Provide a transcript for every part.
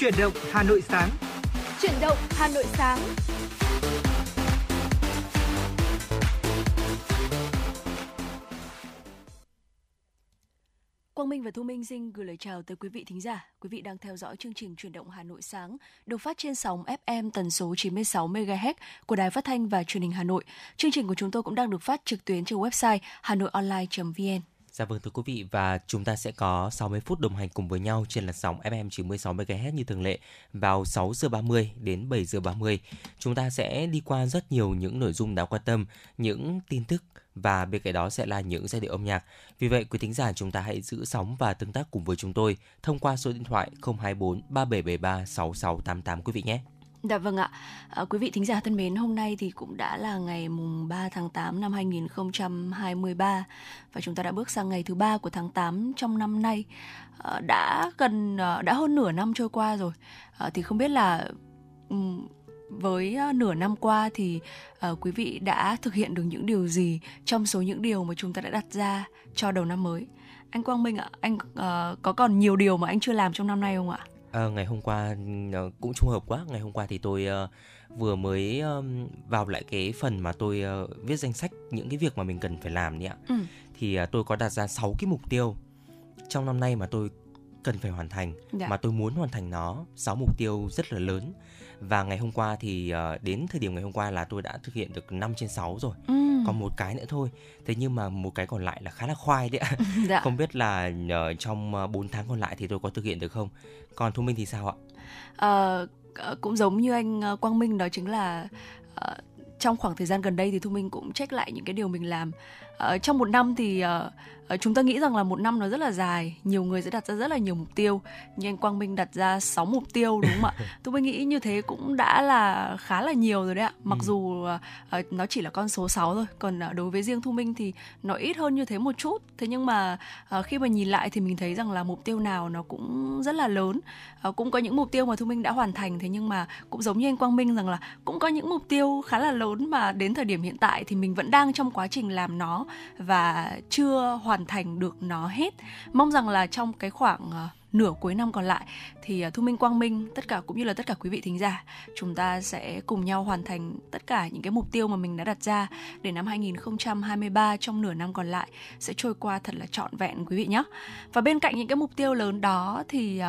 Chuyển động Hà Nội sáng. Chuyển động Hà Nội sáng. Quang Minh và Thu Minh xin gửi lời chào tới quý vị thính giả. Quý vị đang theo dõi chương trình Chuyển động Hà Nội sáng, được phát trên sóng FM tần số 96 MHz của Đài Phát thanh và Truyền hình Hà Nội. Chương trình của chúng tôi cũng đang được phát trực tuyến trên website hanoionline.vn. Dạ vâng thưa quý vị và chúng ta sẽ có 60 phút đồng hành cùng với nhau trên làn sóng FM 96 MHz như thường lệ vào 6 giờ 30 đến 7 giờ 30. Chúng ta sẽ đi qua rất nhiều những nội dung đáng quan tâm, những tin tức và bên cạnh đó sẽ là những giai điệu âm nhạc. Vì vậy quý thính giả chúng ta hãy giữ sóng và tương tác cùng với chúng tôi thông qua số điện thoại 024 3773 6688 quý vị nhé. Dạ vâng ạ. À, quý vị thính giả thân mến, hôm nay thì cũng đã là ngày mùng 3 tháng 8 năm 2023 và chúng ta đã bước sang ngày thứ ba của tháng 8 trong năm nay. À, đã gần à, đã hơn nửa năm trôi qua rồi. À, thì không biết là um, với nửa năm qua thì uh, quý vị đã thực hiện được những điều gì trong số những điều mà chúng ta đã đặt ra cho đầu năm mới? Anh Quang Minh ạ, anh uh, có còn nhiều điều mà anh chưa làm trong năm nay không ạ? À, ngày hôm qua ờ, cũng trùng hợp quá. Ngày hôm qua thì tôi uh, vừa mới um, vào lại cái phần mà tôi uh, viết danh sách những cái việc mà mình cần phải làm đấy ạ. Ừ. Thì uh, tôi có đặt ra 6 cái mục tiêu trong năm nay mà tôi cần phải hoàn thành dạ. mà tôi muốn hoàn thành nó 6 mục tiêu rất là lớn và ngày hôm qua thì uh, đến thời điểm ngày hôm qua là tôi đã thực hiện được 5 trên 6 rồi. Ừ. còn một cái nữa thôi. Thế nhưng mà một cái còn lại là khá là khoai đấy ạ. Dạ. không biết là uh, trong uh, 4 tháng còn lại thì tôi có thực hiện được không? Còn thu minh thì sao ạ? Uh, cũng giống như anh quang minh đó chính là uh, trong khoảng thời gian gần đây thì thu minh cũng check lại những cái điều mình làm. Uh, trong một năm thì uh, Ờ, chúng ta nghĩ rằng là một năm nó rất là dài nhiều người sẽ đặt ra rất là nhiều mục tiêu. Nhưng anh Quang Minh đặt ra 6 mục tiêu đúng không ạ? Tôi mới nghĩ như thế cũng đã là khá là nhiều rồi đấy ạ. Mặc ừ. dù uh, nó chỉ là con số 6 thôi còn uh, đối với riêng Thu Minh thì nó ít hơn như thế một chút. Thế nhưng mà uh, khi mà nhìn lại thì mình thấy rằng là mục tiêu nào nó cũng rất là lớn. Uh, cũng có những mục tiêu mà Thu Minh đã hoàn thành thế nhưng mà cũng giống như anh Quang Minh rằng là cũng có những mục tiêu khá là lớn mà đến thời điểm hiện tại thì mình vẫn đang trong quá trình làm nó và chưa hoàn hoàn thành được nó hết. Mong rằng là trong cái khoảng uh, nửa cuối năm còn lại. Thì à, thu minh quang minh tất cả cũng như là tất cả quý vị thính giả chúng ta sẽ cùng nhau hoàn thành tất cả những cái mục tiêu mà mình đã đặt ra để năm 2023 trong nửa năm còn lại sẽ trôi qua thật là trọn vẹn quý vị nhé và bên cạnh những cái mục tiêu lớn đó thì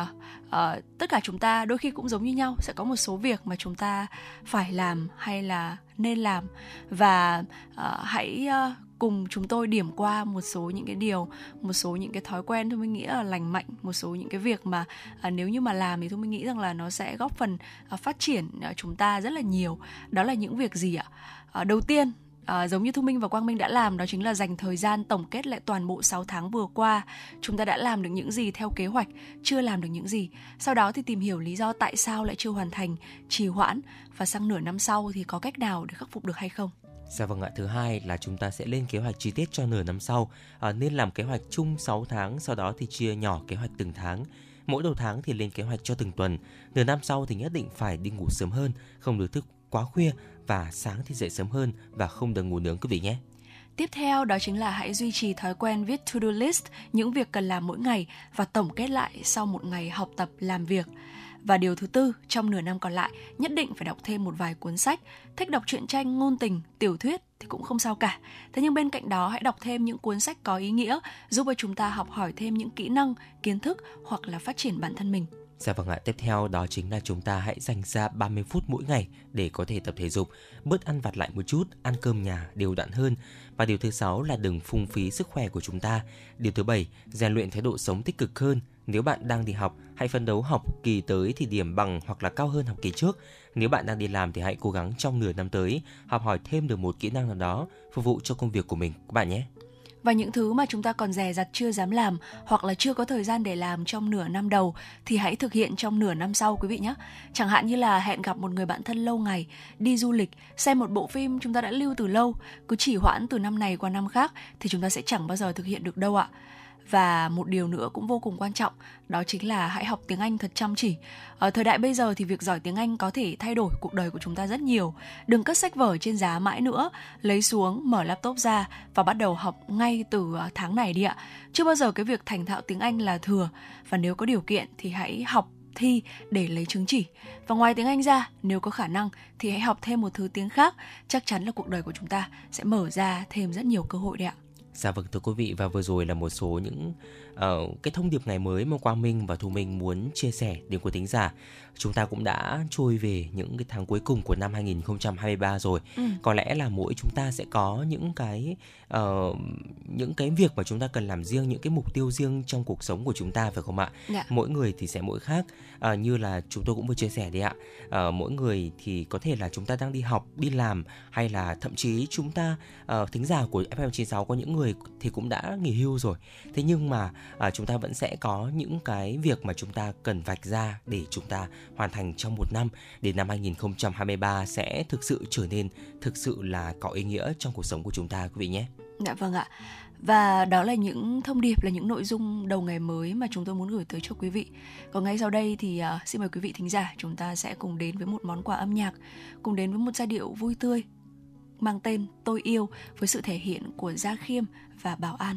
uh, tất cả chúng ta đôi khi cũng giống như nhau sẽ có một số việc mà chúng ta phải làm hay là nên làm. Và uh, hãy uh, cùng chúng tôi điểm qua một số những cái điều một số những cái thói quen thôi mình nghĩ là lành mạnh một số những cái việc mà à, nếu như mà làm thì tôi mình nghĩ rằng là nó sẽ góp phần à, phát triển à, chúng ta rất là nhiều. Đó là những việc gì ạ? À, đầu tiên À, giống như Thu Minh và Quang Minh đã làm đó chính là dành thời gian tổng kết lại toàn bộ 6 tháng vừa qua. Chúng ta đã làm được những gì theo kế hoạch chưa làm được những gì. Sau đó thì tìm hiểu lý do tại sao lại chưa hoàn thành trì hoãn và sang nửa năm sau thì có cách nào để khắc phục được hay không? Dạ vâng ạ, thứ hai là chúng ta sẽ lên kế hoạch chi tiết cho nửa năm sau. À, nên làm kế hoạch chung 6 tháng, sau đó thì chia nhỏ kế hoạch từng tháng. Mỗi đầu tháng thì lên kế hoạch cho từng tuần. Nửa năm sau thì nhất định phải đi ngủ sớm hơn, không được thức quá khuya và sáng thì dậy sớm hơn và không được ngủ nướng quý vị nhé. Tiếp theo đó chính là hãy duy trì thói quen viết to-do list, những việc cần làm mỗi ngày và tổng kết lại sau một ngày học tập làm việc. Và điều thứ tư, trong nửa năm còn lại, nhất định phải đọc thêm một vài cuốn sách. Thích đọc truyện tranh, ngôn tình, tiểu thuyết thì cũng không sao cả. Thế nhưng bên cạnh đó hãy đọc thêm những cuốn sách có ý nghĩa giúp cho chúng ta học hỏi thêm những kỹ năng, kiến thức hoặc là phát triển bản thân mình. Dạ vâng ạ, tiếp theo đó chính là chúng ta hãy dành ra 30 phút mỗi ngày để có thể tập thể dục, bớt ăn vặt lại một chút, ăn cơm nhà đều đặn hơn. Và điều thứ sáu là đừng phung phí sức khỏe của chúng ta. Điều thứ bảy, rèn luyện thái độ sống tích cực hơn, nếu bạn đang đi học, hãy phấn đấu học kỳ tới thì điểm bằng hoặc là cao hơn học kỳ trước. Nếu bạn đang đi làm thì hãy cố gắng trong nửa năm tới học hỏi thêm được một kỹ năng nào đó phục vụ cho công việc của mình các bạn nhé. Và những thứ mà chúng ta còn dè dặt chưa dám làm hoặc là chưa có thời gian để làm trong nửa năm đầu thì hãy thực hiện trong nửa năm sau quý vị nhé. Chẳng hạn như là hẹn gặp một người bạn thân lâu ngày, đi du lịch, xem một bộ phim chúng ta đã lưu từ lâu, cứ chỉ hoãn từ năm này qua năm khác thì chúng ta sẽ chẳng bao giờ thực hiện được đâu ạ và một điều nữa cũng vô cùng quan trọng đó chính là hãy học tiếng Anh thật chăm chỉ. Ở thời đại bây giờ thì việc giỏi tiếng Anh có thể thay đổi cuộc đời của chúng ta rất nhiều. Đừng cất sách vở trên giá mãi nữa, lấy xuống, mở laptop ra và bắt đầu học ngay từ à, tháng này đi ạ. Chưa bao giờ cái việc thành thạo tiếng Anh là thừa và nếu có điều kiện thì hãy học thi để lấy chứng chỉ. Và ngoài tiếng Anh ra, nếu có khả năng thì hãy học thêm một thứ tiếng khác, chắc chắn là cuộc đời của chúng ta sẽ mở ra thêm rất nhiều cơ hội đấy ạ. Dạ vâng thưa quý vị và vừa rồi là một số những uh, cái thông điệp ngày mới mà Quang Minh và Thu Minh muốn chia sẻ đến quý thính giả chúng ta cũng đã trôi về những cái tháng cuối cùng của năm 2023 rồi. Ừ. Có lẽ là mỗi chúng ta sẽ có những cái uh, những cái việc mà chúng ta cần làm riêng, những cái mục tiêu riêng trong cuộc sống của chúng ta phải không ạ? Dạ. Mỗi người thì sẽ mỗi khác. Uh, như là chúng tôi cũng vừa chia sẻ đấy ạ. Uh, mỗi người thì có thể là chúng ta đang đi học, đi làm hay là thậm chí chúng ta uh, thính giả của FM96 có những người thì cũng đã nghỉ hưu rồi. Thế nhưng mà à, chúng ta vẫn sẽ có những cái việc mà chúng ta cần vạch ra để chúng ta hoàn thành trong một năm để năm 2023 sẽ thực sự trở nên thực sự là có ý nghĩa trong cuộc sống của chúng ta quý vị nhé. Dạ vâng ạ. Và đó là những thông điệp là những nội dung đầu ngày mới mà chúng tôi muốn gửi tới cho quý vị. Còn ngay sau đây thì uh, xin mời quý vị thính giả chúng ta sẽ cùng đến với một món quà âm nhạc, cùng đến với một giai điệu vui tươi mang tên Tôi yêu với sự thể hiện của Gia Khiêm và Bảo An.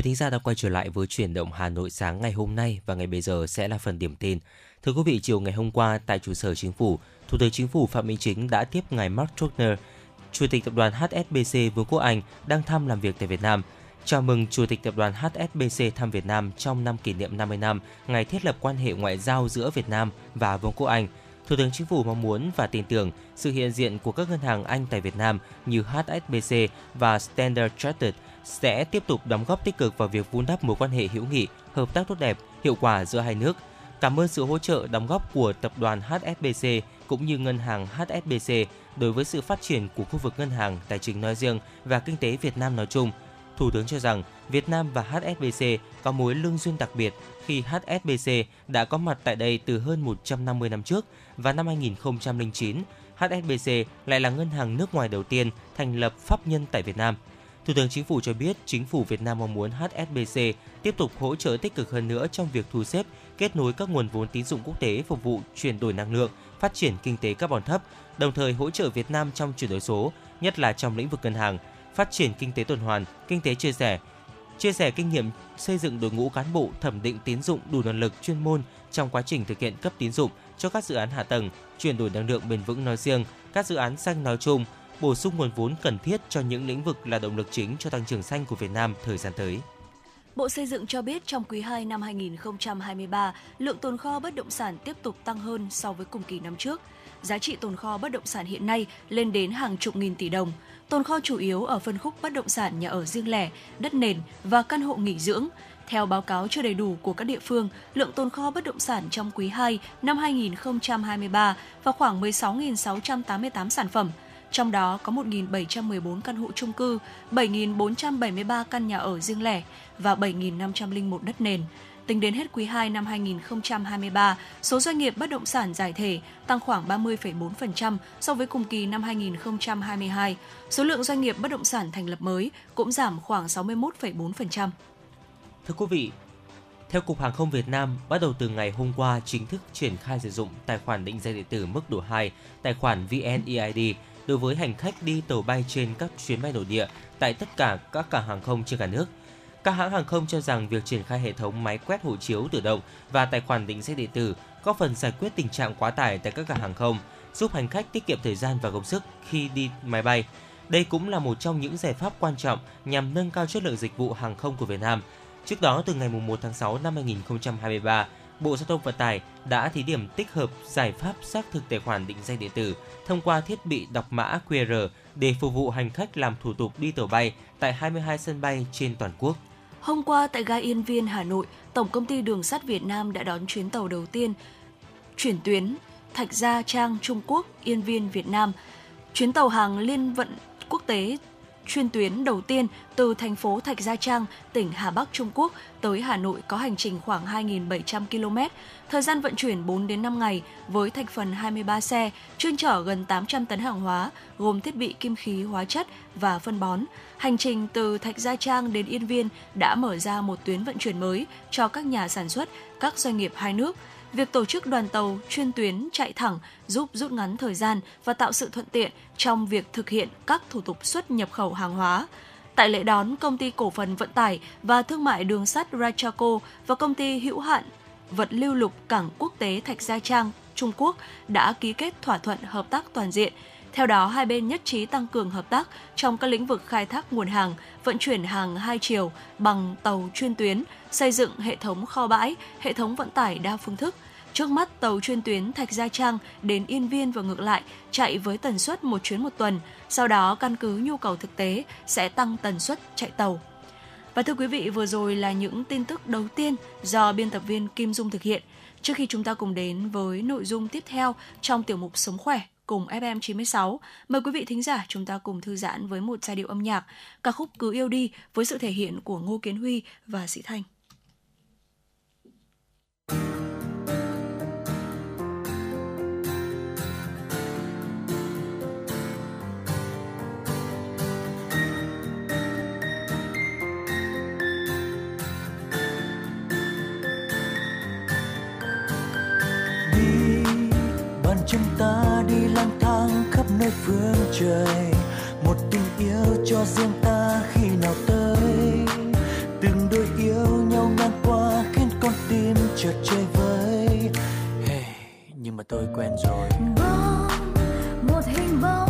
Quý thính giả đang quay trở lại với chuyển động Hà Nội sáng ngày hôm nay và ngày bây giờ sẽ là phần điểm tin. Thưa quý vị, chiều ngày hôm qua tại trụ sở chính phủ, Thủ tướng Chính phủ Phạm Minh Chính đã tiếp ngài Mark Truckner, Chủ tịch tập đoàn HSBC Vương quốc Anh đang thăm làm việc tại Việt Nam – chào mừng Chủ tịch Tập đoàn HSBC thăm Việt Nam trong năm kỷ niệm 50 năm ngày thiết lập quan hệ ngoại giao giữa Việt Nam và Vương quốc Anh. Thủ tướng Chính phủ mong muốn và tin tưởng sự hiện diện của các ngân hàng Anh tại Việt Nam như HSBC và Standard Chartered sẽ tiếp tục đóng góp tích cực vào việc vun đắp mối quan hệ hữu nghị, hợp tác tốt đẹp hiệu quả giữa hai nước. Cảm ơn sự hỗ trợ đóng góp của tập đoàn HSBC cũng như ngân hàng HSBC đối với sự phát triển của khu vực ngân hàng tài chính nói riêng và kinh tế Việt Nam nói chung. Thủ tướng cho rằng Việt Nam và HSBC có mối lương duyên đặc biệt khi HSBC đã có mặt tại đây từ hơn 150 năm trước và năm 2009, HSBC lại là ngân hàng nước ngoài đầu tiên thành lập pháp nhân tại Việt Nam. Thủ tướng Chính phủ cho biết chính phủ Việt Nam mong muốn HSBC tiếp tục hỗ trợ tích cực hơn nữa trong việc thu xếp, kết nối các nguồn vốn tín dụng quốc tế phục vụ chuyển đổi năng lượng, phát triển kinh tế carbon thấp, đồng thời hỗ trợ Việt Nam trong chuyển đổi số, nhất là trong lĩnh vực ngân hàng, phát triển kinh tế tuần hoàn, kinh tế chia sẻ, chia sẻ kinh nghiệm xây dựng đội ngũ cán bộ thẩm định tín dụng đủ năng lực chuyên môn trong quá trình thực hiện cấp tín dụng cho các dự án hạ tầng, chuyển đổi năng lượng bền vững nói riêng, các dự án xanh nói chung, bổ sung nguồn vốn cần thiết cho những lĩnh vực là động lực chính cho tăng trưởng xanh của Việt Nam thời gian tới. Bộ Xây dựng cho biết trong quý 2 năm 2023, lượng tồn kho bất động sản tiếp tục tăng hơn so với cùng kỳ năm trước. Giá trị tồn kho bất động sản hiện nay lên đến hàng chục nghìn tỷ đồng. Tồn kho chủ yếu ở phân khúc bất động sản nhà ở riêng lẻ, đất nền và căn hộ nghỉ dưỡng. Theo báo cáo chưa đầy đủ của các địa phương, lượng tồn kho bất động sản trong quý 2 năm 2023 vào khoảng 16.688 sản phẩm, trong đó có 1.714 căn hộ chung cư, 7.473 căn nhà ở riêng lẻ và 7.501 đất nền. Tính đến hết quý 2 năm 2023, số doanh nghiệp bất động sản giải thể tăng khoảng 30,4% so với cùng kỳ năm 2022. Số lượng doanh nghiệp bất động sản thành lập mới cũng giảm khoảng 61,4%. Thưa quý vị, theo Cục Hàng không Việt Nam, bắt đầu từ ngày hôm qua chính thức triển khai sử dụng tài khoản định danh điện tử mức độ 2, tài khoản VNEID đối với hành khách đi tàu bay trên các chuyến bay nội địa tại tất cả các cảng hàng không trên cả nước. Các hãng hàng không cho rằng việc triển khai hệ thống máy quét hộ chiếu tự động và tài khoản định danh điện tử có phần giải quyết tình trạng quá tải tại các cảng hàng không, giúp hành khách tiết kiệm thời gian và công sức khi đi máy bay. Đây cũng là một trong những giải pháp quan trọng nhằm nâng cao chất lượng dịch vụ hàng không của Việt Nam. Trước đó, từ ngày 1 tháng 6 năm 2023, Bộ Giao thông Vận tải đã thí điểm tích hợp giải pháp xác thực tài khoản định danh điện tử thông qua thiết bị đọc mã QR để phục vụ hành khách làm thủ tục đi tàu bay tại 22 sân bay trên toàn quốc. Hôm qua tại ga Yên Viên, Hà Nội, Tổng công ty Đường sắt Việt Nam đã đón chuyến tàu đầu tiên chuyển tuyến Thạch Gia Trang Trung Quốc Yên Viên Việt Nam. Chuyến tàu hàng liên vận quốc tế chuyên tuyến đầu tiên từ thành phố Thạch Gia Trang, tỉnh Hà Bắc Trung Quốc tới Hà Nội có hành trình khoảng 2.700 km, thời gian vận chuyển 4 đến 5 ngày với thành phần 23 xe, chuyên chở gần 800 tấn hàng hóa, gồm thiết bị kim khí, hóa chất và phân bón. Hành trình từ Thạch Gia Trang đến Yên Viên đã mở ra một tuyến vận chuyển mới cho các nhà sản xuất, các doanh nghiệp hai nước – Việc tổ chức đoàn tàu chuyên tuyến chạy thẳng giúp rút ngắn thời gian và tạo sự thuận tiện trong việc thực hiện các thủ tục xuất nhập khẩu hàng hóa. Tại lễ đón, công ty cổ phần vận tải và thương mại đường sắt Rachaco và công ty hữu hạn vật lưu lục cảng quốc tế Thạch Gia Trang, Trung Quốc đã ký kết thỏa thuận hợp tác toàn diện. Theo đó, hai bên nhất trí tăng cường hợp tác trong các lĩnh vực khai thác nguồn hàng, vận chuyển hàng hai chiều bằng tàu chuyên tuyến, xây dựng hệ thống kho bãi, hệ thống vận tải đa phương thức. Trước mắt, tàu chuyên tuyến Thạch Gia Trang đến Yên Viên và ngược lại chạy với tần suất một chuyến một tuần. Sau đó, căn cứ nhu cầu thực tế sẽ tăng tần suất chạy tàu. Và thưa quý vị, vừa rồi là những tin tức đầu tiên do biên tập viên Kim Dung thực hiện. Trước khi chúng ta cùng đến với nội dung tiếp theo trong tiểu mục Sống Khỏe cùng FM96. Mời quý vị thính giả chúng ta cùng thư giãn với một giai điệu âm nhạc, ca khúc Cứ yêu đi với sự thể hiện của Ngô Kiến Huy và Sĩ Thanh. chúng ta đi lang thang khắp nơi phương trời. Một tình yêu cho riêng ta khi nào tới. Từng đôi yêu nhau ngang qua khiến con tim chợt chơi vơi. Hey, nhưng mà tôi quen rồi. Bóng một hình bóng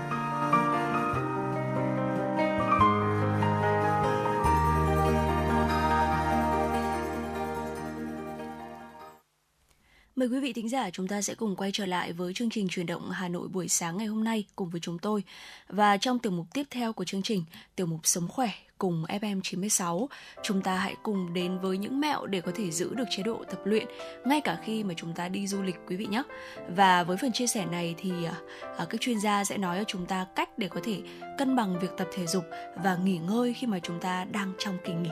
Mời quý vị thính giả chúng ta sẽ cùng quay trở lại với chương trình truyền động Hà Nội buổi sáng ngày hôm nay cùng với chúng tôi. Và trong tiểu mục tiếp theo của chương trình, tiểu mục Sống khỏe cùng FM 96, chúng ta hãy cùng đến với những mẹo để có thể giữ được chế độ tập luyện ngay cả khi mà chúng ta đi du lịch quý vị nhé. Và với phần chia sẻ này thì à, à, các chuyên gia sẽ nói cho chúng ta cách để có thể cân bằng việc tập thể dục và nghỉ ngơi khi mà chúng ta đang trong kỳ nghỉ.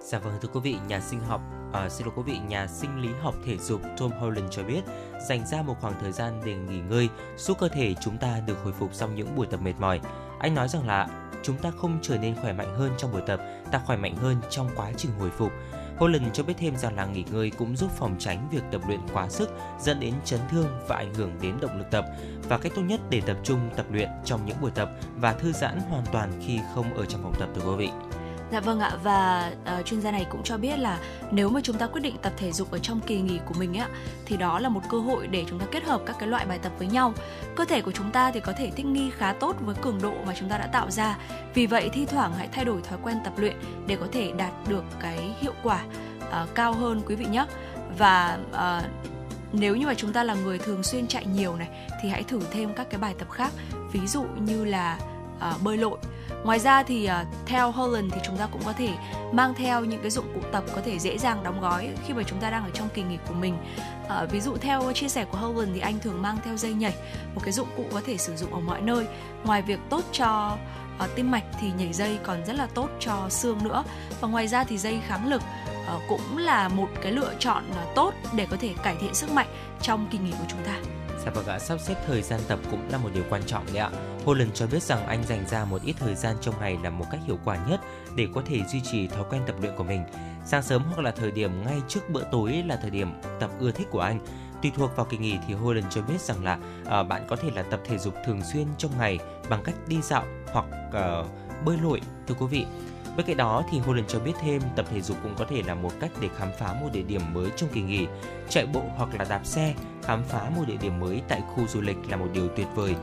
Dạ vâng thưa quý vị, nhà sinh học, à, xin lỗi quý vị, nhà sinh lý học thể dục Tom Holland cho biết dành ra một khoảng thời gian để nghỉ ngơi giúp cơ thể chúng ta được hồi phục sau những buổi tập mệt mỏi. Anh nói rằng là chúng ta không trở nên khỏe mạnh hơn trong buổi tập, ta khỏe mạnh hơn trong quá trình hồi phục. Holland cho biết thêm rằng là nghỉ ngơi cũng giúp phòng tránh việc tập luyện quá sức dẫn đến chấn thương và ảnh hưởng đến động lực tập và cách tốt nhất để tập trung tập luyện trong những buổi tập và thư giãn hoàn toàn khi không ở trong phòng tập thưa quý vị. Dạ vâng ạ và uh, chuyên gia này cũng cho biết là nếu mà chúng ta quyết định tập thể dục ở trong kỳ nghỉ của mình á thì đó là một cơ hội để chúng ta kết hợp các cái loại bài tập với nhau. Cơ thể của chúng ta thì có thể thích nghi khá tốt với cường độ mà chúng ta đã tạo ra. Vì vậy thi thoảng hãy thay đổi thói quen tập luyện để có thể đạt được cái hiệu quả uh, cao hơn quý vị nhé. Và uh, nếu như mà chúng ta là người thường xuyên chạy nhiều này thì hãy thử thêm các cái bài tập khác ví dụ như là uh, bơi lội ngoài ra thì uh, theo Holland thì chúng ta cũng có thể mang theo những cái dụng cụ tập có thể dễ dàng đóng gói khi mà chúng ta đang ở trong kỳ nghỉ của mình. Uh, ví dụ theo chia sẻ của Holland thì anh thường mang theo dây nhảy một cái dụng cụ có thể sử dụng ở mọi nơi. Ngoài việc tốt cho uh, tim mạch thì nhảy dây còn rất là tốt cho xương nữa. Và ngoài ra thì dây kháng lực uh, cũng là một cái lựa chọn uh, tốt để có thể cải thiện sức mạnh trong kỳ nghỉ của chúng ta. Dạ vâng ạ, sắp xếp thời gian tập cũng là một điều quan trọng đấy ạ. Holland cho biết rằng anh dành ra một ít thời gian trong ngày là một cách hiệu quả nhất để có thể duy trì thói quen tập luyện của mình. Sáng sớm hoặc là thời điểm ngay trước bữa tối là thời điểm tập ưa thích của anh. Tùy thuộc vào kỳ nghỉ thì Holland cho biết rằng là uh, bạn có thể là tập thể dục thường xuyên trong ngày bằng cách đi dạo hoặc uh, bơi lội thưa quý vị. Bên cạnh đó thì Holland cho biết thêm tập thể dục cũng có thể là một cách để khám phá một địa điểm mới trong kỳ nghỉ. Chạy bộ hoặc là đạp xe, khám phá một địa điểm mới tại khu du lịch là một điều tuyệt vời.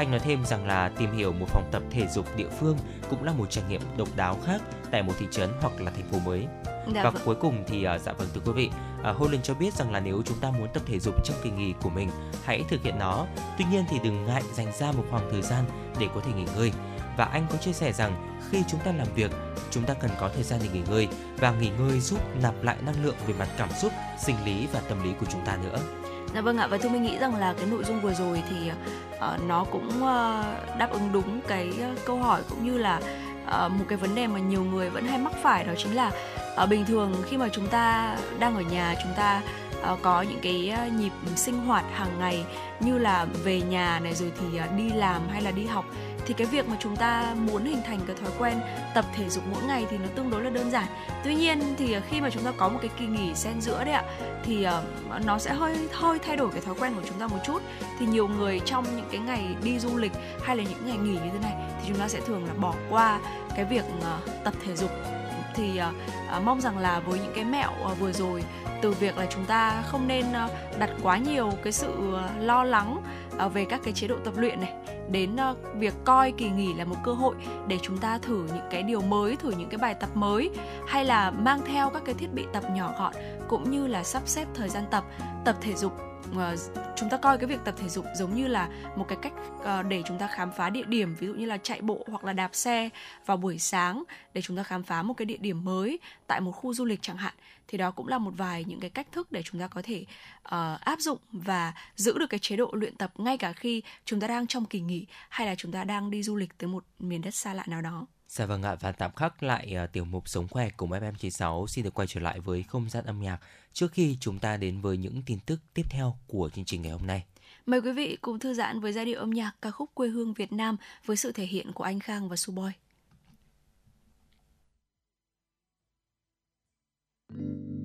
Anh nói thêm rằng là tìm hiểu một phòng tập thể dục địa phương cũng là một trải nghiệm độc đáo khác tại một thị trấn hoặc là thành phố mới. Dạ và vâng. cuối cùng thì uh, dạ vâng thưa quý vị, uh, Holland cho biết rằng là nếu chúng ta muốn tập thể dục trong kỳ nghỉ của mình, hãy thực hiện nó. Tuy nhiên thì đừng ngại dành ra một khoảng thời gian để có thể nghỉ ngơi. Và anh có chia sẻ rằng khi chúng ta làm việc, chúng ta cần có thời gian để nghỉ ngơi và nghỉ ngơi giúp nạp lại năng lượng về mặt cảm xúc, sinh lý và tâm lý của chúng ta nữa. Dạ vâng ạ và tôi nghĩ rằng là cái nội dung vừa rồi thì uh, nó cũng uh, đáp ứng đúng cái uh, câu hỏi cũng như là uh, một cái vấn đề mà nhiều người vẫn hay mắc phải đó chính là uh, bình thường khi mà chúng ta đang ở nhà chúng ta Ờ, có những cái ờ, nhịp sinh hoạt hàng ngày như là về nhà này, rồi thì ờ, đi làm hay là đi học. Thì cái việc mà chúng ta muốn hình thành cái thói quen tập thể dục mỗi ngày thì nó tương đối là đơn giản. Tuy nhiên thì khi mà chúng ta có một cái kỳ nghỉ xen giữa đấy ạ, thì nó sẽ hơi hơi thay đổi cái thói quen của chúng ta một chút. Thì nhiều người trong những cái ngày đi du lịch hay là những ngày nghỉ như thế này thì chúng ta sẽ thường là bỏ qua cái việc tập thể dục. Thì mong rằng là với những cái mẹo vừa rồi từ việc là chúng ta không nên ờ, đặt quá nhiều cái sự ờ, lo lắng ờ, về các cái chế độ tập luyện này, đến việc coi kỳ nghỉ là một cơ hội để chúng ta thử những cái điều mới, thử những cái bài tập mới, hay là mang theo các cái thiết bị tập nhỏ gọn, cũng như là sắp xếp thời gian tập tập thể dục. Chúng ta coi cái việc tập thể dục giống như là một cái cách để chúng ta khám phá địa điểm, ví dụ như là chạy bộ hoặc là đạp xe vào buổi sáng để chúng ta khám phá một cái địa điểm mới tại một khu du lịch chẳng hạn thì đó cũng là một vài những cái cách thức để chúng ta có thể uh, áp dụng và giữ được cái chế độ luyện tập ngay cả khi chúng ta đang trong kỳ nghỉ hay là chúng ta đang đi du lịch tới một miền đất xa lạ nào đó. Dạ vâng ạ và tạm khắc lại uh, tiểu mục sống khỏe cùng FM96 xin được quay trở lại với không gian âm nhạc trước khi chúng ta đến với những tin tức tiếp theo của chương trình ngày hôm nay. Mời quý vị cùng thư giãn với giai điệu âm nhạc ca khúc quê hương Việt Nam với sự thể hiện của anh Khang và Suboy. Thank you.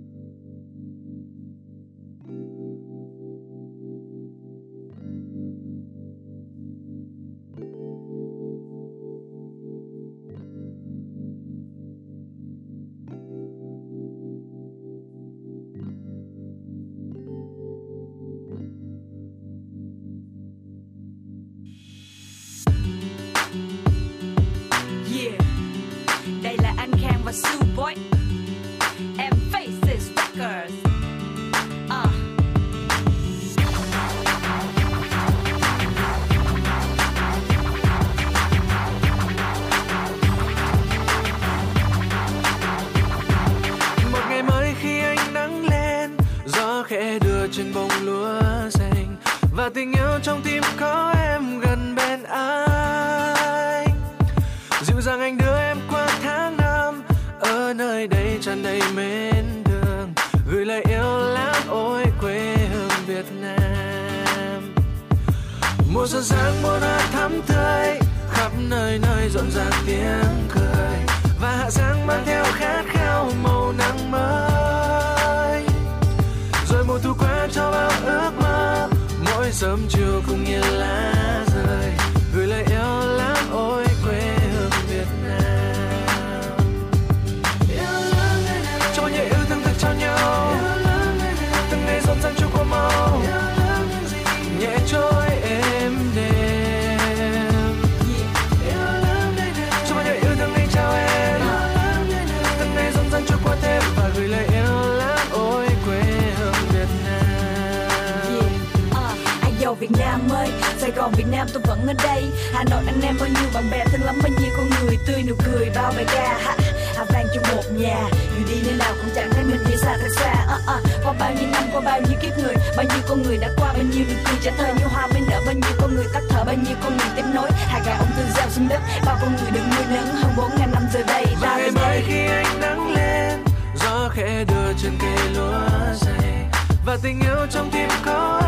Và tình yêu trong tim có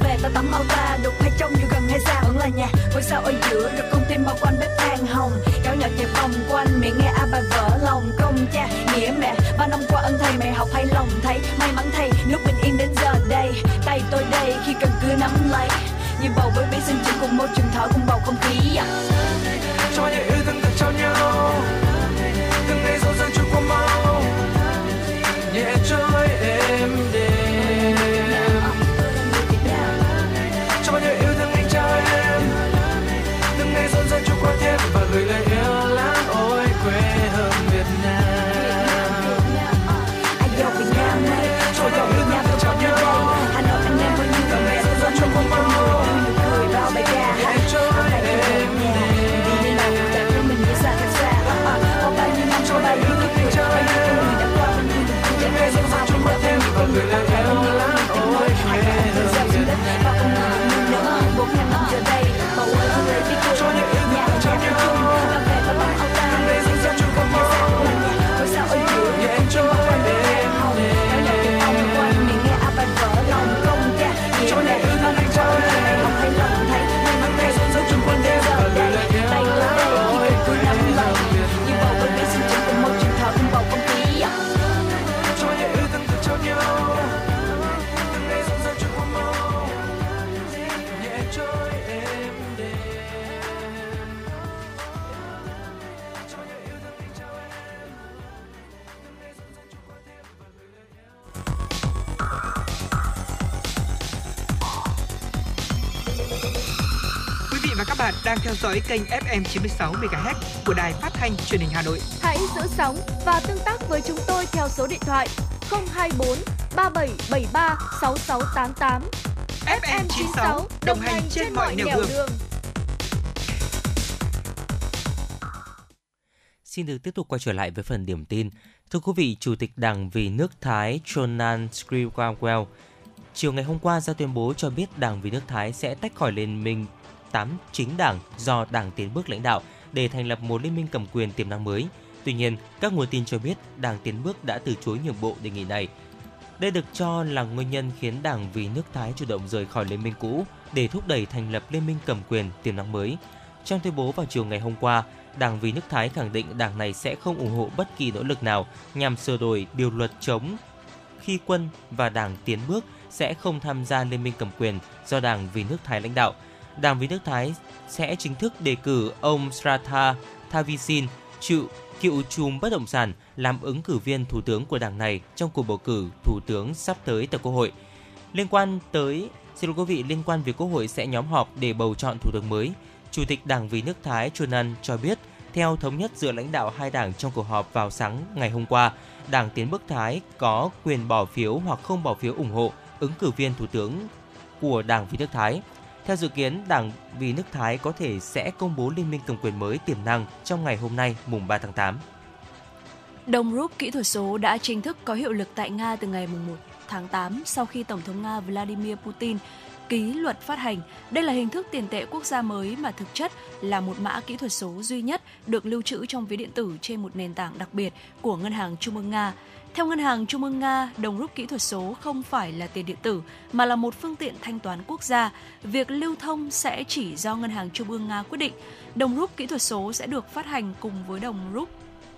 ta về ta tắm ao ta, đục hay trong dù gần hay xa. Vẫn là nhà ngôi sao ở giữa được công ty bao quanh bếp than hồng. Kéo nhỏ chạy vòng quanh miệng nghe a bài vỡ lòng công cha. Nghĩa mẹ, ba năm qua ân thầy, mẹ học hay lòng thấy may mắn thầy, nước bình yên đến giờ đây. Tay tôi đây, khi cần cứ nắm lấy. Như bầu với bé sinh chung cùng môi trường thở cùng bầu không khí à. cho những yêu thương được trao nhau. Dõi kênh FM 96 MHz của đài phát thanh truyền hình Hà Nội. Hãy giữ sóng và tương tác với chúng tôi theo số điện thoại 024 3773 6688. FM 96 đồng hành trên mọi nẻo đường. Xin được tiếp tục quay trở lại với phần điểm tin. Thưa quý vị, Chủ tịch Đảng Vì nước Thái Chonan Sriwawel chiều ngày hôm qua ra tuyên bố cho biết Đảng Vì nước Thái sẽ tách khỏi Liên minh 8 chính đảng do Đảng Tiến bước lãnh đạo để thành lập một liên minh cầm quyền tiềm năng mới. Tuy nhiên, các nguồn tin cho biết Đảng Tiến bước đã từ chối nhượng bộ đề nghị này. Đây được cho là nguyên nhân khiến Đảng Vì nước Thái chủ động rời khỏi liên minh cũ để thúc đẩy thành lập liên minh cầm quyền tiềm năng mới. Trong tuyên bố vào chiều ngày hôm qua, Đảng Vì nước Thái khẳng định đảng này sẽ không ủng hộ bất kỳ nỗ lực nào nhằm sửa đổi điều luật chống khi quân và Đảng Tiến bước sẽ không tham gia liên minh cầm quyền do Đảng Vì nước Thái lãnh đạo. Đảng Vì nước Thái sẽ chính thức đề cử ông Sratha Thavisin, chịu cựu chùm bất động sản làm ứng cử viên thủ tướng của đảng này trong cuộc bầu cử thủ tướng sắp tới tại Quốc hội. Liên quan tới Xin lỗi quý vị, liên quan việc Quốc hội sẽ nhóm họp để bầu chọn thủ tướng mới, Chủ tịch Đảng Vì nước Thái Chunan cho biết, theo thống nhất giữa lãnh đạo hai đảng trong cuộc họp vào sáng ngày hôm qua, Đảng Tiến bước Thái có quyền bỏ phiếu hoặc không bỏ phiếu ủng hộ ứng cử viên thủ tướng của Đảng Vì nước Thái. Theo dự kiến, Đảng Vì nước Thái có thể sẽ công bố liên minh cầm quyền mới tiềm năng trong ngày hôm nay, mùng 3 tháng 8. Đồng rút kỹ thuật số đã chính thức có hiệu lực tại Nga từ ngày 1 tháng 8 sau khi Tổng thống Nga Vladimir Putin ký luật phát hành. Đây là hình thức tiền tệ quốc gia mới mà thực chất là một mã kỹ thuật số duy nhất được lưu trữ trong ví điện tử trên một nền tảng đặc biệt của Ngân hàng Trung ương Nga. Theo Ngân hàng Trung ương Nga, đồng rút kỹ thuật số không phải là tiền điện tử mà là một phương tiện thanh toán quốc gia. Việc lưu thông sẽ chỉ do Ngân hàng Trung ương Nga quyết định. Đồng rút kỹ thuật số sẽ được phát hành cùng với đồng rút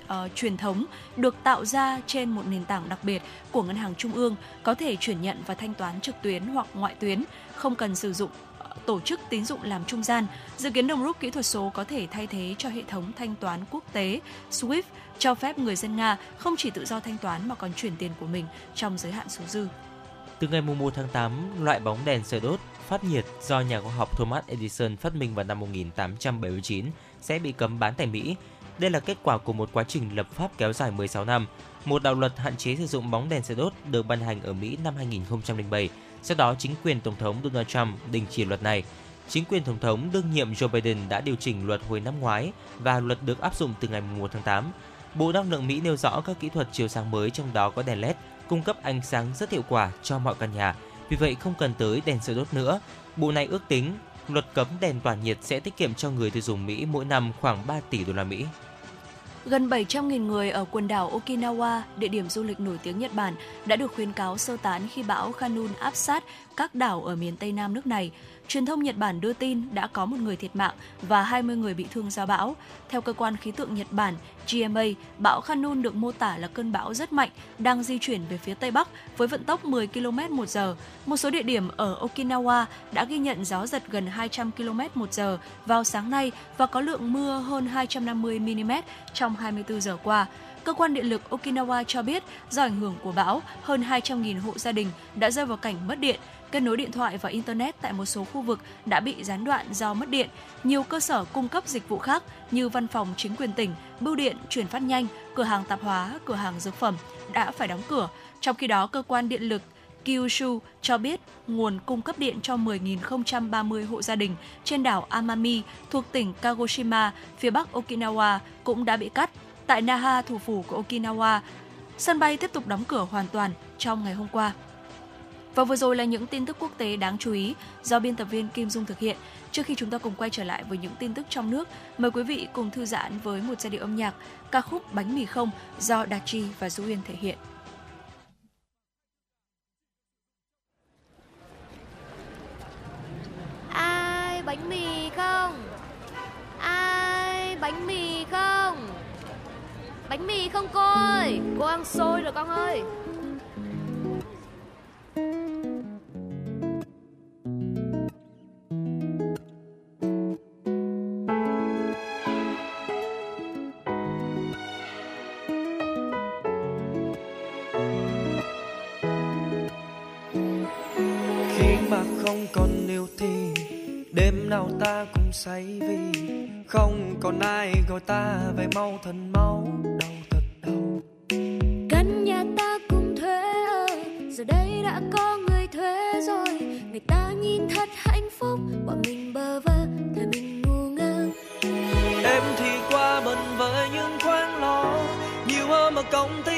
uh, truyền thống được tạo ra trên một nền tảng đặc biệt của ngân hàng trung ương có thể chuyển nhận và thanh toán trực tuyến hoặc ngoại tuyến không cần sử dụng ờ, tổ chức tín dụng làm trung gian. Dự kiến đồng rút kỹ thuật số có thể thay thế cho hệ thống thanh toán quốc tế SWIFT cho phép người dân Nga không chỉ tự do thanh toán mà còn chuyển tiền của mình trong giới hạn số dư. Từ ngày 1 tháng 8, loại bóng đèn sợi đốt phát nhiệt do nhà khoa học Thomas Edison phát minh vào năm 1879 sẽ bị cấm bán tại Mỹ. Đây là kết quả của một quá trình lập pháp kéo dài 16 năm. Một đạo luật hạn chế sử dụng bóng đèn sợi đốt được ban hành ở Mỹ năm 2007. Sau đó, chính quyền Tổng thống Donald Trump đình chỉ luật này. Chính quyền Tổng thống đương nhiệm Joe Biden đã điều chỉnh luật hồi năm ngoái và luật được áp dụng từ ngày 1 tháng 8. Bộ Năng lượng Mỹ nêu rõ các kỹ thuật chiếu sáng mới trong đó có đèn LED cung cấp ánh sáng rất hiệu quả cho mọi căn nhà, vì vậy không cần tới đèn sợi đốt nữa. Bộ này ước tính luật cấm đèn tỏa nhiệt sẽ tiết kiệm cho người tiêu dùng Mỹ mỗi năm khoảng 3 tỷ đô la Mỹ. Gần 700.000 người ở quần đảo Okinawa, địa điểm du lịch nổi tiếng Nhật Bản, đã được khuyến cáo sơ tán khi bão Khanun áp sát các đảo ở miền Tây Nam nước này. Truyền thông Nhật Bản đưa tin đã có một người thiệt mạng và 20 người bị thương do bão. Theo cơ quan khí tượng Nhật Bản GMA, bão Khanun được mô tả là cơn bão rất mạnh đang di chuyển về phía tây bắc với vận tốc 10 km một giờ. Một số địa điểm ở Okinawa đã ghi nhận gió giật gần 200 km một giờ vào sáng nay và có lượng mưa hơn 250 mm trong 24 giờ qua. Cơ quan điện lực Okinawa cho biết do ảnh hưởng của bão, hơn 200.000 hộ gia đình đã rơi vào cảnh mất điện. Kết nối điện thoại và internet tại một số khu vực đã bị gián đoạn do mất điện. Nhiều cơ sở cung cấp dịch vụ khác như văn phòng chính quyền tỉnh, bưu điện, chuyển phát nhanh, cửa hàng tạp hóa, cửa hàng dược phẩm đã phải đóng cửa. Trong khi đó, cơ quan điện lực Kyushu cho biết nguồn cung cấp điện cho 10.030 hộ gia đình trên đảo Amami thuộc tỉnh Kagoshima, phía bắc Okinawa cũng đã bị cắt. Tại Naha, thủ phủ của Okinawa, sân bay tiếp tục đóng cửa hoàn toàn trong ngày hôm qua. Và vừa rồi là những tin tức quốc tế đáng chú ý do biên tập viên Kim Dung thực hiện. Trước khi chúng ta cùng quay trở lại với những tin tức trong nước, mời quý vị cùng thư giãn với một giai điệu âm nhạc ca khúc Bánh mì không do Đạt Chi và Du Uyên thể hiện. Ai bánh mì không? Ai bánh mì không? Bánh mì không cô ơi Cô ăn xôi rồi con ơi thì đêm nào ta cũng say vì không còn ai gọi ta về mau thành máu đau thật đau. Căn nhà ta cùng thuê ở giờ đây đã có người thuê rồi. Người ta nhìn thật hạnh phúc bọn mình bơ vơ thời mình ngu ngơ. Em thì qua bận với những khoản lo nhiều hơn mà công ty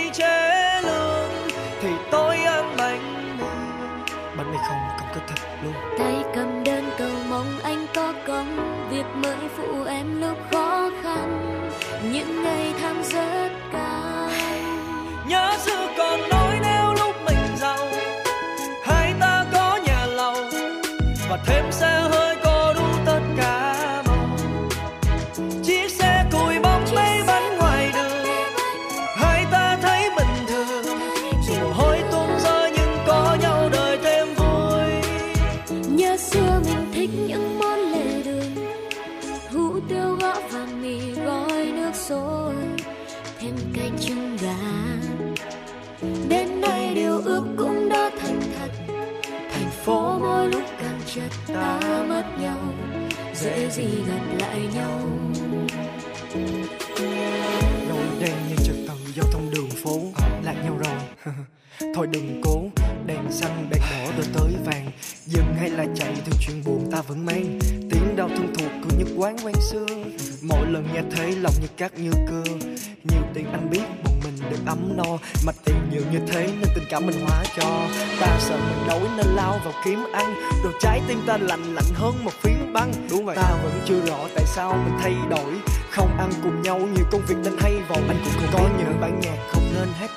và đừng cố đèn xanh đèn đỏ rồi tới vàng. Dừng hay là chạy theo chuyện buồn ta vẫn mang. Tiếng đau thân thuộc của những quán quen xưa. Mỗi lần nghe thấy lòng như cắt như cưa. Nhiều tiền anh biết một mình được ấm no. Mà tiền nhiều như thế nên tình cảm mình hóa cho. Ta sợ mình đói nên lao vào kiếm ăn. Rồi trái tim ta lạnh lạnh hơn một phiến băng. Đúng vậy. Ta vẫn chưa rõ tại sao mình thay đổi. Không ăn cùng nhau nhiều công việc nên hay vào anh cũng không có những bản nhạc không nên hát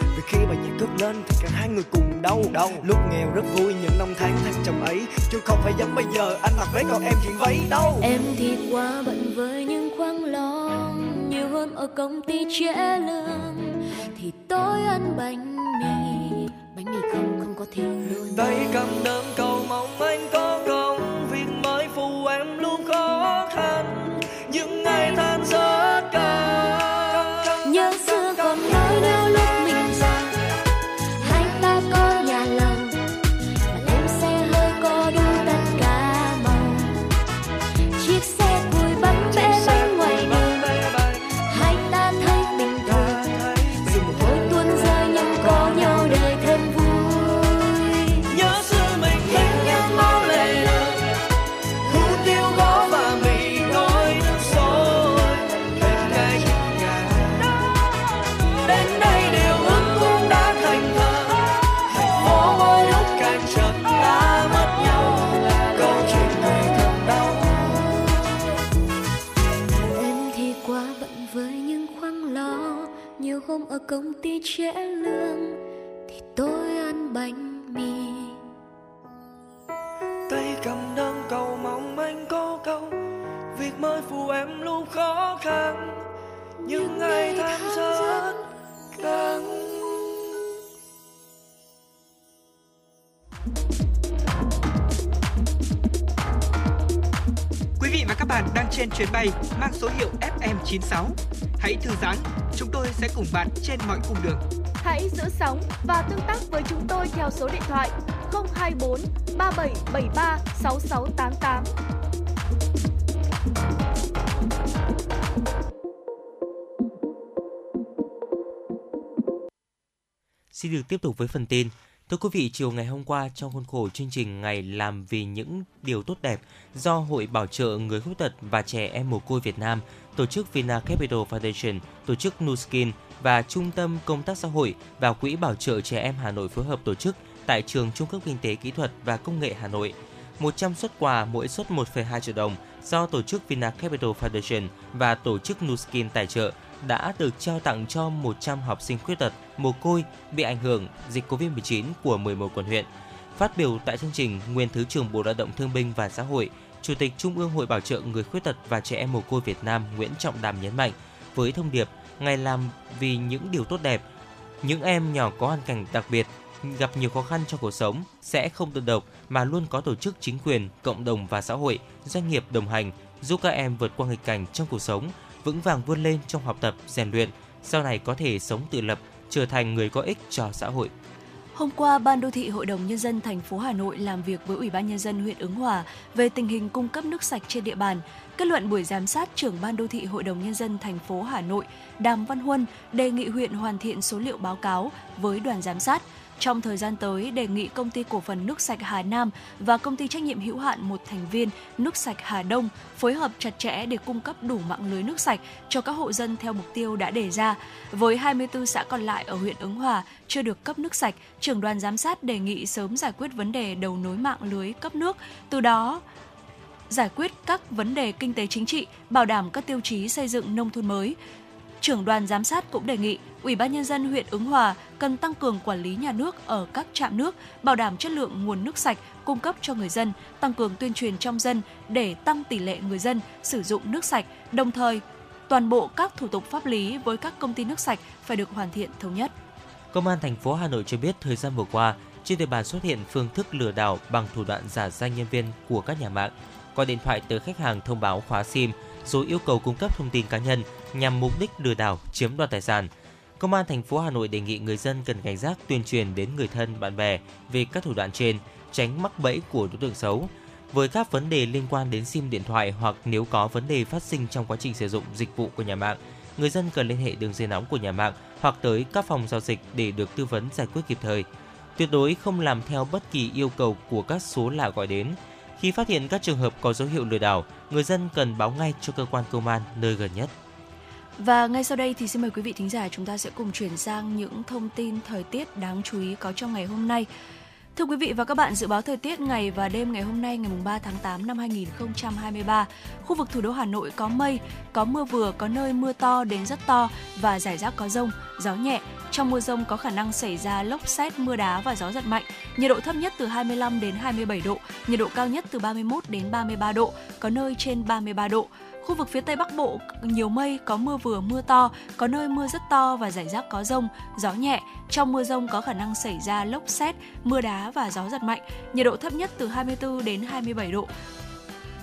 vì khi bài nhạc cất lên thì cả hai người cùng đau. Đau. Lúc nghèo rất vui những năm tháng thăng trầm ấy chứ không phải giống bây giờ anh mặc váy còn em chuyện váy đâu. Em thì quá bận với những khoáng lo nhiều hôm ở công ty trễ lương. Thì tối ăn bánh mì bánh mì không không có thịt luôn. Tay cầm đơn FM96. Hãy thư giãn, chúng tôi sẽ cùng bạn trên mọi cung đường. Hãy giữ sóng và tương tác với chúng tôi theo số điện thoại 024 3773 6688. Xin được tiếp tục với phần tin. Thưa quý vị, chiều ngày hôm qua trong khuôn khổ chương trình Ngày làm vì những điều tốt đẹp do Hội Bảo trợ Người Khuyết tật và Trẻ Em Mồ Côi Việt Nam, Tổ chức Vina Capital Foundation, Tổ chức Nuskin và Trung tâm Công tác Xã hội và Quỹ Bảo trợ Trẻ Em Hà Nội phối hợp tổ chức tại Trường Trung cấp Kinh tế Kỹ thuật và Công nghệ Hà Nội. 100 xuất quà mỗi suất 1,2 triệu đồng do tổ chức Vina Capital Foundation và tổ chức Nuskin tài trợ đã được trao tặng cho 100 học sinh khuyết tật, mồ côi bị ảnh hưởng dịch Covid-19 của 11 quận huyện. Phát biểu tại chương trình, nguyên Thứ trưởng Bộ Lao động Thương binh và Xã hội, Chủ tịch Trung ương Hội Bảo trợ Người Khuyết tật và Trẻ Em Mồ côi Việt Nam Nguyễn Trọng Đàm nhấn mạnh, với thông điệp Ngày làm vì những điều tốt đẹp, những em nhỏ có hoàn cảnh đặc biệt gặp nhiều khó khăn trong cuộc sống sẽ không đơn độc mà luôn có tổ chức chính quyền, cộng đồng và xã hội, doanh nghiệp đồng hành giúp các em vượt qua nghịch cảnh trong cuộc sống, vững vàng vươn lên trong học tập, rèn luyện, sau này có thể sống tự lập, trở thành người có ích cho xã hội. Hôm qua, Ban đô thị Hội đồng nhân dân thành phố Hà Nội làm việc với Ủy ban nhân dân huyện Ứng Hòa về tình hình cung cấp nước sạch trên địa bàn. Kết luận buổi giám sát, trưởng Ban đô thị Hội đồng nhân dân thành phố Hà Nội Đàm Văn Huân đề nghị huyện hoàn thiện số liệu báo cáo với đoàn giám sát trong thời gian tới, đề nghị công ty cổ phần nước sạch Hà Nam và công ty trách nhiệm hữu hạn một thành viên nước sạch Hà Đông phối hợp chặt chẽ để cung cấp đủ mạng lưới nước sạch cho các hộ dân theo mục tiêu đã đề ra. Với 24 xã còn lại ở huyện Ứng Hòa chưa được cấp nước sạch, trưởng đoàn giám sát đề nghị sớm giải quyết vấn đề đầu nối mạng lưới cấp nước, từ đó giải quyết các vấn đề kinh tế chính trị, bảo đảm các tiêu chí xây dựng nông thôn mới. Trưởng đoàn giám sát cũng đề nghị Ủy ban nhân dân huyện Ứng Hòa cần tăng cường quản lý nhà nước ở các trạm nước, bảo đảm chất lượng nguồn nước sạch cung cấp cho người dân, tăng cường tuyên truyền trong dân để tăng tỷ lệ người dân sử dụng nước sạch, đồng thời toàn bộ các thủ tục pháp lý với các công ty nước sạch phải được hoàn thiện thống nhất. Công an thành phố Hà Nội cho biết thời gian vừa qua, trên địa bàn xuất hiện phương thức lừa đảo bằng thủ đoạn giả danh nhân viên của các nhà mạng, gọi điện thoại tới khách hàng thông báo khóa SIM rồi yêu cầu cung cấp thông tin cá nhân nhằm mục đích lừa đảo chiếm đoạt tài sản. Công an thành phố Hà Nội đề nghị người dân cần cảnh giác tuyên truyền đến người thân, bạn bè về các thủ đoạn trên, tránh mắc bẫy của đối tượng xấu. Với các vấn đề liên quan đến SIM điện thoại hoặc nếu có vấn đề phát sinh trong quá trình sử dụng dịch vụ của nhà mạng, người dân cần liên hệ đường dây nóng của nhà mạng hoặc tới các phòng giao dịch để được tư vấn giải quyết kịp thời. Tuyệt đối không làm theo bất kỳ yêu cầu của các số lạ gọi đến. Khi phát hiện các trường hợp có dấu hiệu lừa đảo, người dân cần báo ngay cho cơ quan công an nơi gần nhất. Và ngay sau đây thì xin mời quý vị thính giả chúng ta sẽ cùng chuyển sang những thông tin thời tiết đáng chú ý có trong ngày hôm nay. Thưa quý vị và các bạn, dự báo thời tiết ngày và đêm ngày hôm nay ngày 3 tháng 8 năm 2023, khu vực thủ đô Hà Nội có mây, có mưa vừa, có nơi mưa to đến rất to và rải rác có rông, gió nhẹ. Trong mưa rông có khả năng xảy ra lốc xét, mưa đá và gió giật mạnh. Nhiệt độ thấp nhất từ 25 đến 27 độ, nhiệt độ cao nhất từ 31 đến 33 độ, có nơi trên 33 độ. Khu vực phía Tây Bắc Bộ nhiều mây, có mưa vừa mưa to, có nơi mưa rất to và rải rác có rông, gió nhẹ. Trong mưa rông có khả năng xảy ra lốc xét, mưa đá và gió giật mạnh. Nhiệt độ thấp nhất từ 24 đến 27 độ,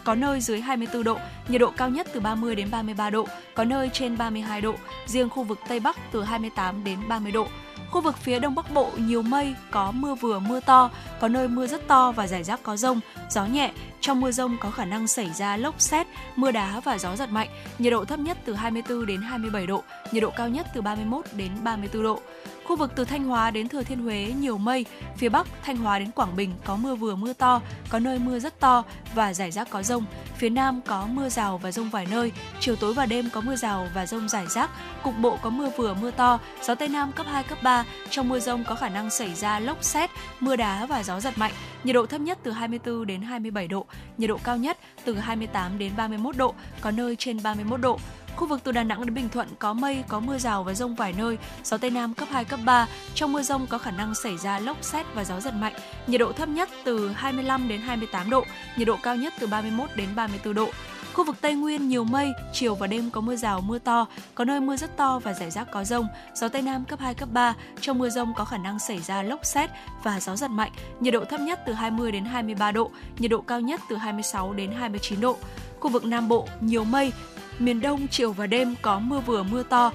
có nơi dưới 24 độ, nhiệt độ cao nhất từ 30 đến 33 độ, có nơi trên 32 độ, riêng khu vực Tây Bắc từ 28 đến 30 độ. Khu vực phía Đông Bắc Bộ nhiều mây, có mưa vừa mưa to, có nơi mưa rất to và rải rác có rông, gió nhẹ. Trong mưa rông có khả năng xảy ra lốc xét, mưa đá và gió giật mạnh. Nhiệt độ thấp nhất từ 24 đến 27 độ, nhiệt độ cao nhất từ 31 đến 34 độ. Khu vực từ Thanh Hóa đến Thừa Thiên Huế nhiều mây, phía Bắc Thanh Hóa đến Quảng Bình có mưa vừa mưa to, có nơi mưa rất to và rải rác có rông. Phía Nam có mưa rào và rông vài nơi, chiều tối và đêm có mưa rào và rông rải rác, cục bộ có mưa vừa mưa to, gió Tây Nam cấp 2, cấp 3. Trong mưa rông có khả năng xảy ra lốc xét, mưa đá và gió giật mạnh. Nhiệt độ thấp nhất từ 24 đến 27 độ, nhiệt độ cao nhất từ 28 đến 31 độ, có nơi trên 31 độ. Khu vực từ Đà Nẵng đến Bình Thuận có mây, có mưa rào và rông vài nơi, gió Tây Nam cấp 2, cấp 3. Trong mưa rông có khả năng xảy ra lốc xét và gió giật mạnh. Nhiệt độ thấp nhất từ 25 đến 28 độ, nhiệt độ cao nhất từ 31 đến 34 độ. Khu vực Tây Nguyên nhiều mây, chiều và đêm có mưa rào, mưa to, có nơi mưa rất to và rải rác có rông, gió Tây Nam cấp 2, cấp 3. Trong mưa rông có khả năng xảy ra lốc xét và gió giật mạnh, nhiệt độ thấp nhất từ 20 đến 23 độ, nhiệt độ cao nhất từ 26 đến 29 độ. Khu vực Nam Bộ nhiều mây, miền Đông chiều và đêm có mưa vừa mưa to,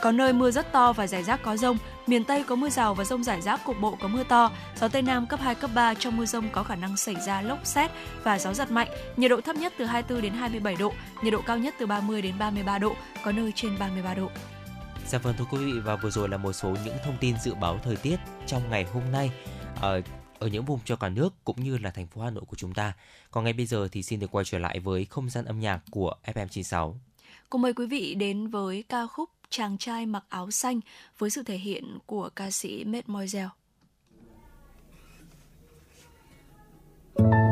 có nơi mưa rất to và rải rác có rông, miền Tây có mưa rào và rông rải rác cục bộ có mưa to, gió Tây Nam cấp 2, cấp 3 trong mưa rông có khả năng xảy ra lốc xét và gió giật mạnh, nhiệt độ thấp nhất từ 24 đến 27 độ, nhiệt độ cao nhất từ 30 đến 33 độ, có nơi trên 33 độ. Dạ vâng thưa quý vị và vừa rồi là một số những thông tin dự báo thời tiết trong ngày hôm nay. Ở ở những vùng cho cả nước cũng như là thành phố Hà Nội của chúng ta. Còn ngay bây giờ thì xin được quay trở lại với không gian âm nhạc của FM96. Cùng mời quý vị đến với ca khúc Chàng trai mặc áo xanh với sự thể hiện của ca sĩ Mademoiselle. chiều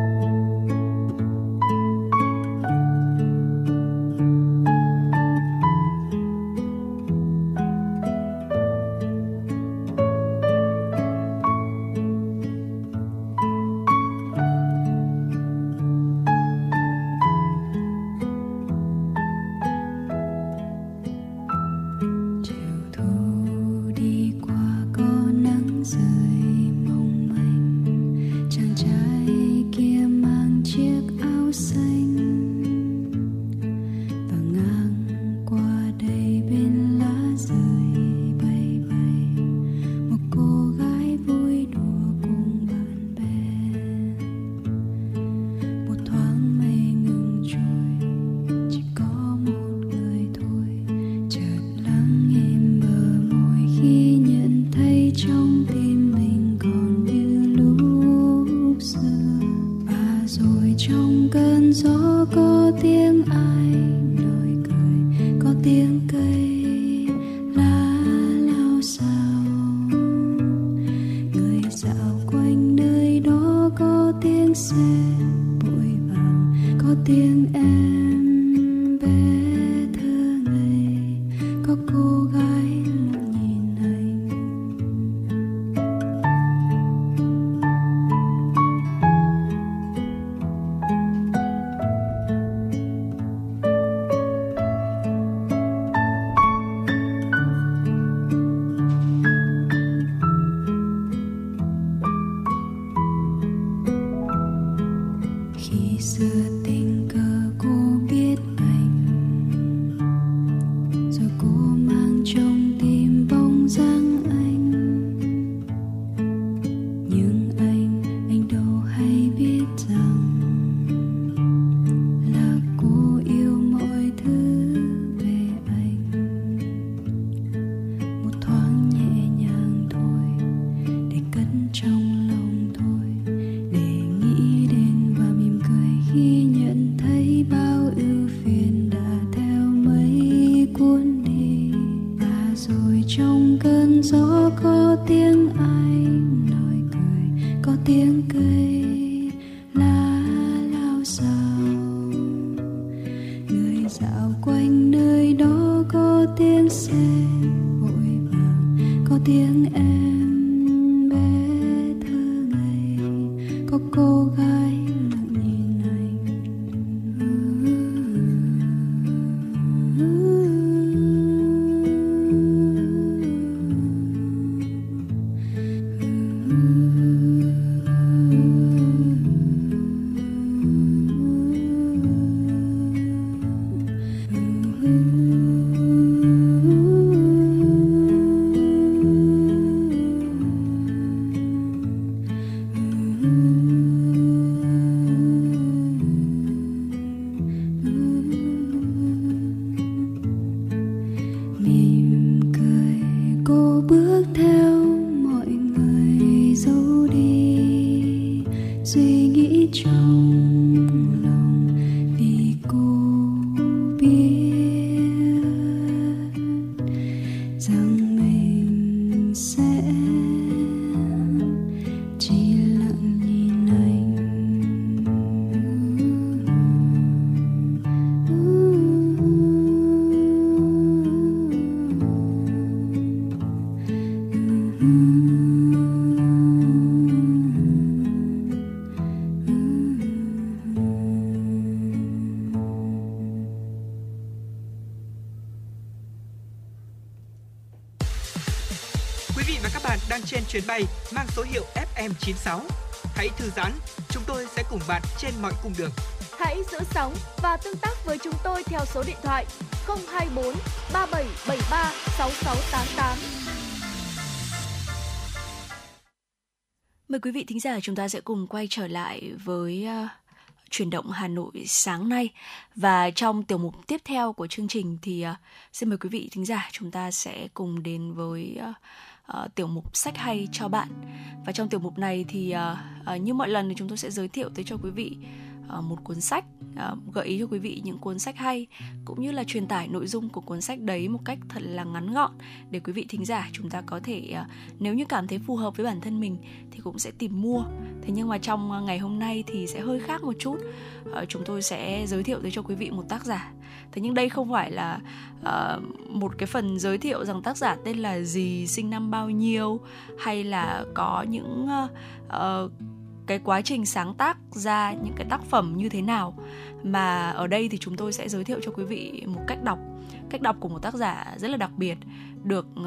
quanh nơi đó có tiếng FM96. Hãy thư giãn, chúng tôi sẽ cùng bạn trên mọi cung đường. Hãy giữ sóng và tương tác với chúng tôi theo số điện thoại 024 3773 6688. Mời quý vị thính giả chúng ta sẽ cùng quay trở lại với uh, chuyển động Hà Nội sáng nay và trong tiểu mục tiếp theo của chương trình thì uh, xin mời quý vị thính giả chúng ta sẽ cùng đến với uh, uh, tiểu mục sách hay cho bạn. Và trong tiểu mục này thì uh, uh, như mọi lần thì chúng tôi sẽ giới thiệu tới cho quý vị uh, một cuốn sách uh, gợi ý cho quý vị những cuốn sách hay cũng như là truyền tải nội dung của cuốn sách đấy một cách thật là ngắn gọn để quý vị thính giả chúng ta có thể uh, nếu như cảm thấy phù hợp với bản thân mình thì cũng sẽ tìm mua. Thế nhưng mà trong uh, ngày hôm nay thì sẽ hơi khác một chút. Uh, chúng tôi sẽ giới thiệu tới cho quý vị một tác giả thế nhưng đây không phải là uh, một cái phần giới thiệu rằng tác giả tên là gì sinh năm bao nhiêu hay là có những uh, uh, cái quá trình sáng tác ra những cái tác phẩm như thế nào. Mà ở đây thì chúng tôi sẽ giới thiệu cho quý vị một cách đọc. Cách đọc của một tác giả rất là đặc biệt được uh,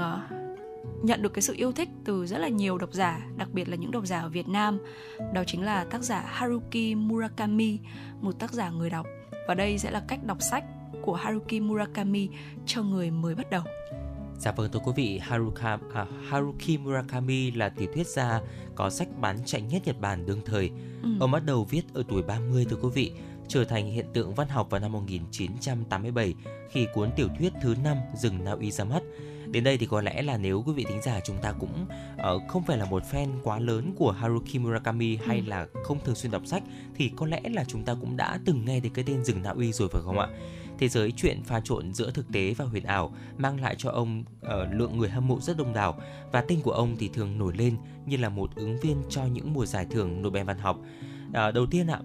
nhận được cái sự yêu thích từ rất là nhiều độc giả đặc biệt là những độc giả ở Việt Nam. Đó chính là tác giả Haruki Murakami một tác giả người đọc. Và đây sẽ là cách đọc sách của Haruki Murakami cho người mới bắt đầu Dạ vâng thưa quý vị, Haruka, à, Haruki Murakami là tiểu thuyết gia có sách bán chạy nhất Nhật Bản đương thời. Ừ. Ông bắt đầu viết ở tuổi 30 thưa quý vị, trở thành hiện tượng văn học vào năm 1987 khi cuốn tiểu thuyết thứ năm Rừng Na Uy ra mắt. Đến đây thì có lẽ là nếu quý vị thính giả chúng ta cũng uh, không phải là một fan quá lớn của Haruki Murakami hay ừ. là không thường xuyên đọc sách thì có lẽ là chúng ta cũng đã từng nghe đến cái tên Rừng Na Uy rồi phải không ạ? Thế giới chuyện pha trộn giữa thực tế và huyền ảo mang lại cho ông uh, lượng người hâm mộ rất đông đảo và tên của ông thì thường nổi lên như là một ứng viên cho những mùa giải thưởng Nobel văn học. Uh, đầu tiên ạ,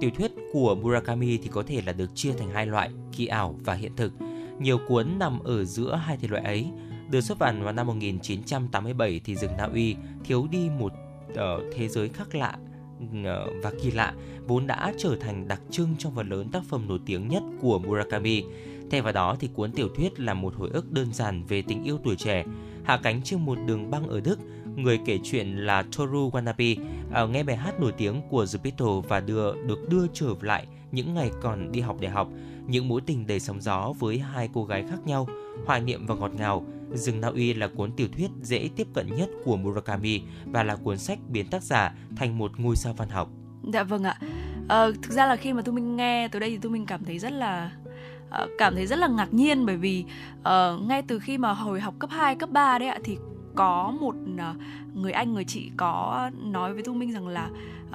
tiểu thuyết của Murakami thì có thể là được chia thành hai loại, kỳ ảo và hiện thực. Nhiều cuốn nằm ở giữa hai thể loại ấy. Được xuất bản vào năm 1987 thì rừng Na Uy thiếu đi một uh, thế giới khác lạ Ờ, và kỳ lạ vốn đã trở thành đặc trưng trong phần lớn tác phẩm nổi tiếng nhất của Murakami. Thay vào đó thì cuốn tiểu thuyết là một hồi ức đơn giản về tình yêu tuổi trẻ. Hạ cánh trên một đường băng ở Đức, người kể chuyện là Toru Wanabe ờ, nghe bài hát nổi tiếng của The Beatles và đưa được đưa trở lại những ngày còn đi học đại học, những mối tình đầy sóng gió với hai cô gái khác nhau, hoài niệm và ngọt ngào. Rừng Na Uy là cuốn tiểu thuyết dễ tiếp cận nhất của Murakami và là cuốn sách biến tác giả thành một ngôi sao văn học. Dạ vâng ạ. Ờ, thực ra là khi mà tôi mình nghe từ đây thì tôi mình cảm thấy rất là ờ, cảm thấy rất là ngạc nhiên bởi vì uh, ngay từ khi mà hồi học cấp 2, cấp 3 đấy ạ thì có một uh, người anh người chị có nói với Thu Minh rằng là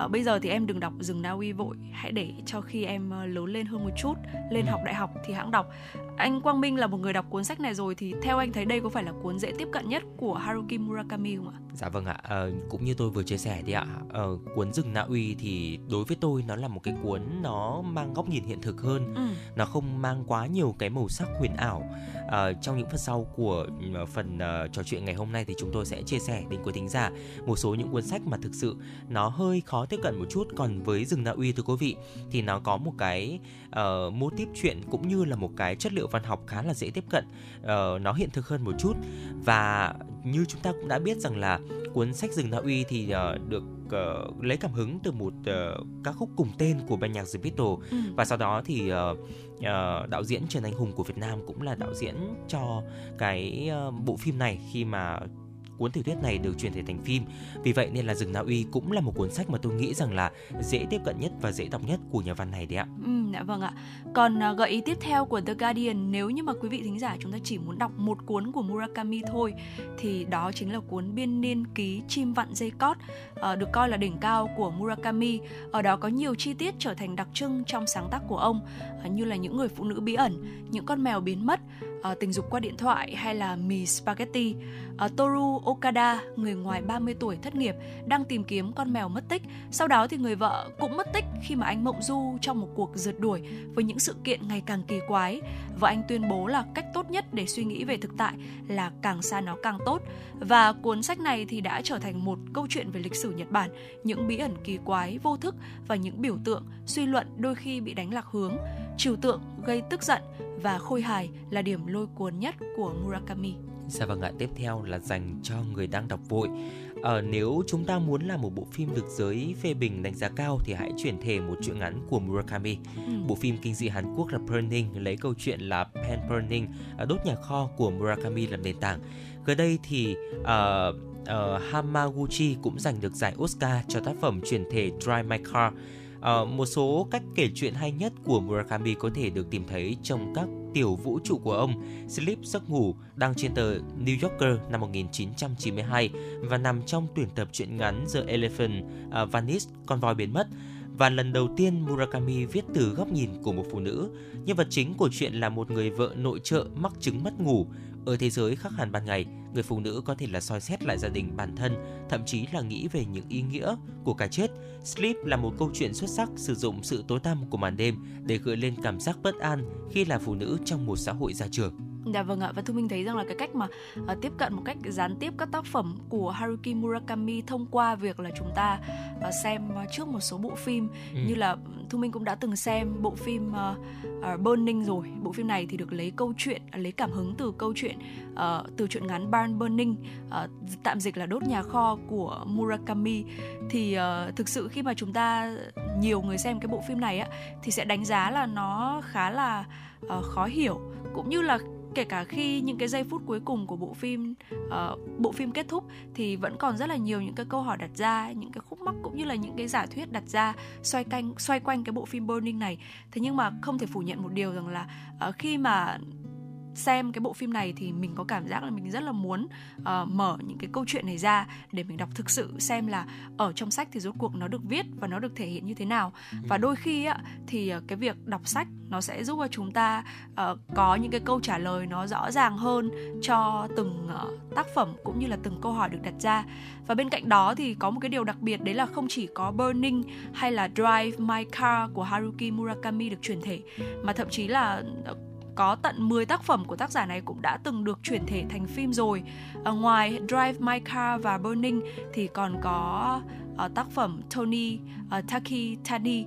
uh, bây giờ thì em đừng đọc rừng Na Uy vội hãy để cho khi em uh, lớn lên hơn một chút lên học đại học thì hãng đọc anh Quang Minh là một người đọc cuốn sách này rồi thì theo anh thấy đây có phải là cuốn dễ tiếp cận nhất của Haruki Murakami không ạ? Dạ vâng ạ, à, cũng như tôi vừa chia sẻ thì ạ, à, cuốn rừng Na Uy thì đối với tôi nó là một cái cuốn nó mang góc nhìn hiện thực hơn, ừ. nó không mang quá nhiều cái màu sắc huyền ảo. À, trong những phần sau của phần uh, trò chuyện ngày hôm nay thì chúng tôi sẽ chia sẻ đến quý thính giả một số những cuốn sách mà thực sự nó hơi khó tiếp cận một chút, còn với rừng Na Uy thưa quý vị thì nó có một cái uh, mô típ chuyện cũng như là một cái chất liệu văn học khá là dễ tiếp cận. Uh, nó hiện thực hơn một chút. Và như chúng ta cũng đã biết rằng là cuốn sách rừng Na Uy thì uh, được uh, lấy cảm hứng từ một uh, ca khúc cùng tên của ban nhạc The Beatles. Ừ. và sau đó thì uh, uh, đạo diễn Trần Anh Hùng của Việt Nam cũng là đạo diễn cho cái uh, bộ phim này khi mà cuốn tiểu thuyết này được chuyển thể thành phim. Vì vậy nên là Rừng Na Uy cũng là một cuốn sách mà tôi nghĩ rằng là dễ tiếp cận nhất và dễ đọc nhất của nhà văn này đấy ạ. Ừ, dạ vâng ạ. Còn à, gợi ý tiếp theo của The Guardian nếu như mà quý vị thính giả chúng ta chỉ muốn đọc một cuốn của Murakami thôi thì đó chính là cuốn Biên niên ký chim vặn dây cót ờ, được coi là đỉnh cao của Murakami. Ở đó có nhiều chi tiết trở thành đặc trưng trong sáng tác của ông à, như là những người phụ nữ bí ẩn, những con mèo biến mất, uh, tình dục qua điện thoại hay là mì spaghetti. Uh, Toru Okada, người ngoài 30 tuổi thất nghiệp, đang tìm kiếm con mèo mất tích. Sau đó thì người vợ cũng mất tích khi mà anh mộng du trong một cuộc rượt đuổi với những sự kiện ngày càng kỳ quái. Và anh tuyên bố là cách tốt nhất để suy nghĩ về thực tại là càng xa nó càng tốt. Và cuốn sách này thì đã trở thành một câu chuyện về lịch sử Nhật Bản, những bí ẩn kỳ quái, vô thức và những biểu tượng, suy luận đôi khi bị đánh lạc hướng, trừu tượng gây tức giận và khôi hài là điểm lôi cuốn nhất của Murakami. Dạ vâng ạ, tiếp theo là dành cho người đang đọc vội. Ờ, nếu chúng ta muốn làm một bộ phim được giới phê bình đánh giá cao thì hãy chuyển thể một truyện ngắn của Murakami. Ừ. Bộ phim kinh dị Hàn Quốc là Burning lấy câu chuyện là Pen Burning, đốt nhà kho của Murakami làm nền tảng. Gần đây thì uh, uh, Hamaguchi cũng giành được giải Oscar cho tác phẩm chuyển thể Drive My Car. À, một số cách kể chuyện hay nhất của Murakami có thể được tìm thấy trong các tiểu vũ trụ của ông Sleep giấc ngủ đăng trên tờ New Yorker năm 1992 và nằm trong tuyển tập truyện ngắn The Elephant ờ, uh, Vanished, con voi biến mất và lần đầu tiên Murakami viết từ góc nhìn của một phụ nữ. Nhân vật chính của chuyện là một người vợ nội trợ mắc chứng mất ngủ. Ở thế giới khác hẳn ban ngày, người phụ nữ có thể là soi xét lại gia đình bản thân, thậm chí là nghĩ về những ý nghĩa của cái chết. Sleep là một câu chuyện xuất sắc sử dụng sự tối tăm của màn đêm để gợi lên cảm giác bất an khi là phụ nữ trong một xã hội gia trưởng. Dạ vâng ạ và thu minh thấy rằng là cái cách mà uh, tiếp cận một cách gián tiếp các tác phẩm của Haruki Murakami thông qua việc là chúng ta uh, xem uh, trước một số bộ phim. Ừ. như là thu minh cũng đã từng xem bộ phim uh, uh, Burning rồi. Bộ phim này thì được lấy câu chuyện uh, lấy cảm hứng từ câu chuyện uh, từ chuyện ngắn Barn Burning uh, tạm dịch là đốt nhà kho của Murakami. Thì uh, thực sự khi mà chúng ta nhiều người xem cái bộ phim này á thì sẽ đánh giá là nó khá là uh, khó hiểu. Cũng như là kể cả khi những cái giây phút cuối cùng của bộ phim uh, bộ phim kết thúc thì vẫn còn rất là nhiều những cái câu hỏi đặt ra những cái khúc mắc cũng như là những cái giả thuyết đặt ra xoay canh xoay quanh cái bộ phim Burning này. Thế nhưng mà không thể phủ nhận một điều rằng là uh, khi mà xem cái bộ phim này thì mình có cảm giác là mình rất là muốn uh, mở những cái câu chuyện này ra để mình đọc thực sự xem là ở trong sách thì rốt cuộc nó được viết và nó được thể hiện như thế nào ừ. và đôi khi á thì uh, cái việc đọc sách nó sẽ giúp cho chúng ta uh, có những cái câu trả lời nó rõ ràng hơn cho từng uh, tác phẩm cũng như là từng câu hỏi được đặt ra và bên cạnh đó thì có một cái điều đặc biệt đấy là không chỉ có Burning hay là Drive My Car của Haruki Murakami được chuyển thể mà thậm chí là có tận 10 tác phẩm của tác giả này cũng đã từng được chuyển thể thành phim rồi. À, ngoài Drive My Car và Burning thì còn có uh, tác phẩm Tony uh, Taki Tani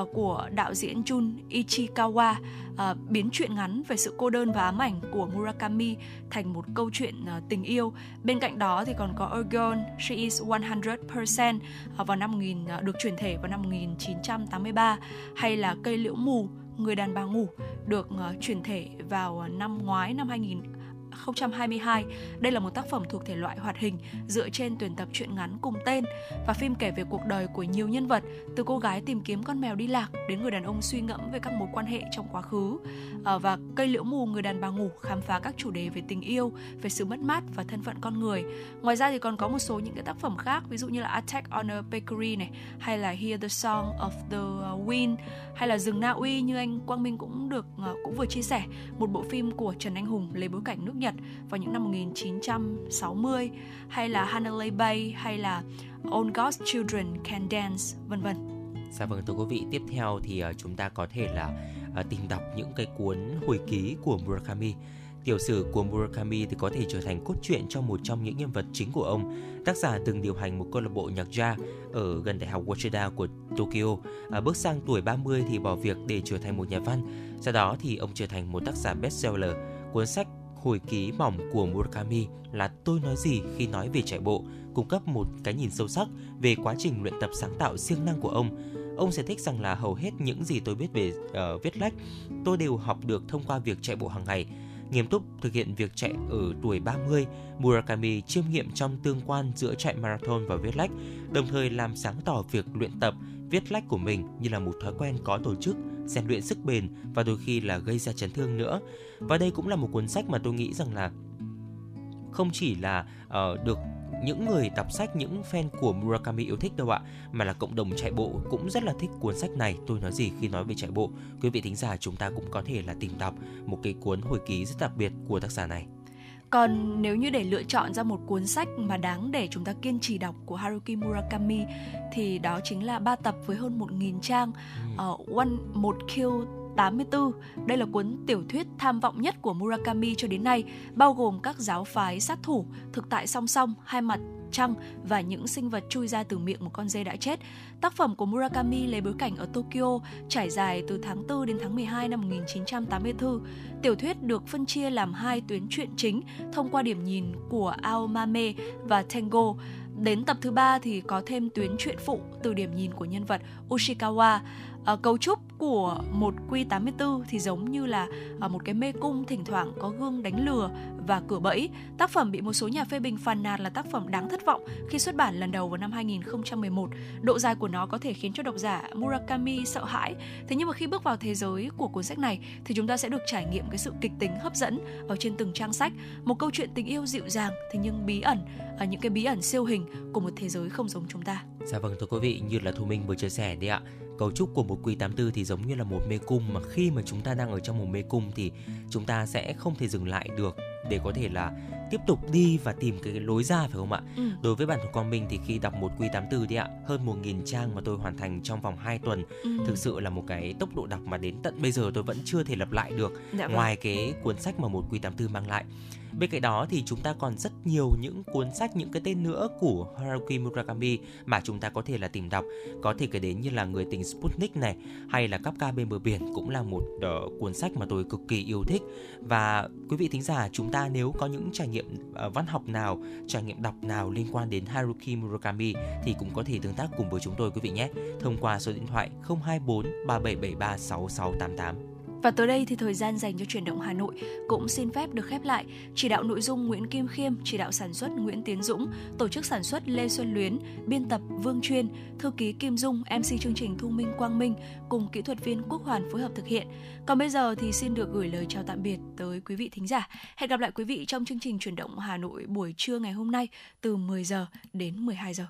uh, của đạo diễn Jun Ichikawa uh, biến truyện ngắn về sự cô đơn và ám ảnh của Murakami thành một câu chuyện uh, tình yêu. Bên cạnh đó thì còn có A Girl, She Is 100% uh, vào năm 1000 uh, được chuyển thể vào năm 1983 hay là Cây liễu mù Người đàn bà ngủ được uh, chuyển thể vào ờ, năm ngoái năm 2000 2022. Đây là một tác phẩm thuộc thể loại hoạt hình dựa trên tuyển tập truyện ngắn cùng tên và phim kể về cuộc đời của nhiều nhân vật từ cô gái tìm kiếm con mèo đi lạc đến người đàn ông suy ngẫm về các mối quan hệ trong quá khứ à, và cây liễu mù người đàn bà ngủ khám phá các chủ đề về tình yêu, về sự mất mát và thân phận con người. Ngoài ra thì còn có một số những cái tác phẩm khác ví dụ như là Attack on a Bakery này hay là Hear the Song of the Wind hay là Rừng Na Uy như anh Quang Minh cũng được ờ, cũng vừa chia sẻ một bộ phim của Trần Anh Hùng lấy bối cảnh nước Nhật vào những năm 1960 hay là Hanalei Bay hay là All God's Children Can Dance vân vân. Dạ vâng thưa quý vị, tiếp theo thì ờ, chúng ta có thể là ờ, tìm đọc những cái cuốn hồi ký của Murakami. Tiểu sử của Murakami thì có thể trở thành cốt truyện cho một trong những nhân vật chính của ông. Tác giả từng điều hành một câu lạc bộ nhạc jazz ở gần đại học Waseda của Tokyo. À, bước sang tuổi 30 thì bỏ việc để trở thành một nhà văn. Sau đó thì ông trở thành một tác giả bestseller. Cuốn sách Hồi ký mỏng của Murakami là Tôi nói gì khi nói về chạy bộ, cung cấp một cái nhìn sâu sắc về quá trình luyện tập sáng tạo siêng năng của ông. Ông sẽ thích rằng là hầu hết những gì tôi biết về uh, viết lách, tôi đều học được thông qua việc chạy bộ hàng ngày. Nghiêm túc thực hiện việc chạy ở tuổi 30, Murakami chiêm nghiệm trong tương quan giữa chạy marathon và viết lách, đồng thời làm sáng tỏ việc luyện tập, viết lách của mình như là một thói quen có tổ chức, rèn luyện sức bền và đôi khi là gây ra chấn thương nữa. Và đây cũng là một cuốn sách mà tôi nghĩ rằng là không chỉ là uh, được những người đọc sách, những fan của Murakami yêu thích đâu ạ, mà là cộng đồng chạy bộ cũng rất là thích cuốn sách này. Tôi nói gì khi nói về chạy bộ? Quý vị thính giả chúng ta cũng có thể là tìm đọc một cái cuốn hồi ký rất đặc biệt của tác giả này. Còn nếu như để lựa chọn ra một cuốn sách mà đáng để chúng ta kiên trì đọc của Haruki Murakami thì đó chính là ba tập với hơn 1.000 trang. Uh, One một Kill 84. Đây là cuốn tiểu thuyết tham vọng nhất của Murakami cho đến nay, bao gồm các giáo phái sát thủ, thực tại song song, hai mặt trăng và những sinh vật chui ra từ miệng một con dê đã chết. Tác phẩm của Murakami lấy bối cảnh ở Tokyo, trải dài từ tháng 4 đến tháng 12 năm 1984. Tiểu thuyết được phân chia làm hai tuyến truyện chính thông qua điểm nhìn của Aomame và Tengo. Đến tập thứ ba thì có thêm tuyến truyện phụ từ điểm nhìn của nhân vật Ushikawa. À, cấu trúc của một Q84 thì giống như là à, một cái mê cung thỉnh thoảng có gương đánh lừa và cửa bẫy. Tác phẩm bị một số nhà phê bình phàn nàn là tác phẩm đáng thất vọng khi xuất bản lần đầu vào năm 2011. Độ dài của nó có thể khiến cho độc giả Murakami sợ hãi. Thế nhưng mà khi bước vào thế giới của cuốn sách này thì chúng ta sẽ được trải nghiệm cái sự kịch tính hấp dẫn ở trên từng trang sách, một câu chuyện tình yêu dịu dàng thế nhưng bí ẩn, ở những cái bí ẩn siêu hình của một thế giới không giống chúng ta. Dạ vâng thưa quý vị, như là Thu Minh vừa chia sẻ đấy ạ. Cấu trúc của một Q84 thì giống như là một mê cung mà khi mà chúng ta đang ở trong một mê cung thì chúng ta sẽ không thể dừng lại được để có thể là tiếp tục đi và tìm cái lối ra phải không ạ? Ừ. Đối với bản thân Quang Minh thì khi đọc một Q84 đi ạ, hơn 1.000 trang mà tôi hoàn thành trong vòng 2 tuần, ừ. thực sự là một cái tốc độ đọc mà đến tận bây giờ tôi vẫn chưa thể lặp lại được dạ vâng. ngoài cái cuốn sách mà một Q84 mang lại. Bên cạnh đó thì chúng ta còn rất nhiều những cuốn sách, những cái tên nữa của Haruki Murakami mà chúng ta có thể là tìm đọc. Có thể kể đến như là Người tình Sputnik này hay là Kafka bên bờ biển cũng là một uh, cuốn sách mà tôi cực kỳ yêu thích. Và quý vị thính giả chúng ta nếu có những trải nghiệm uh, văn học nào, trải nghiệm đọc nào liên quan đến Haruki Murakami thì cũng có thể tương tác cùng với chúng tôi quý vị nhé. Thông qua số điện thoại 024 3773 6688. Và tới đây thì thời gian dành cho chuyển động Hà Nội cũng xin phép được khép lại. Chỉ đạo nội dung Nguyễn Kim Khiêm, chỉ đạo sản xuất Nguyễn Tiến Dũng, tổ chức sản xuất Lê Xuân Luyến, biên tập Vương Chuyên, thư ký Kim Dung, MC chương trình Thu Minh Quang Minh cùng kỹ thuật viên Quốc Hoàn phối hợp thực hiện. Còn bây giờ thì xin được gửi lời chào tạm biệt tới quý vị thính giả. Hẹn gặp lại quý vị trong chương trình chuyển động Hà Nội buổi trưa ngày hôm nay từ 10 giờ đến 12 giờ.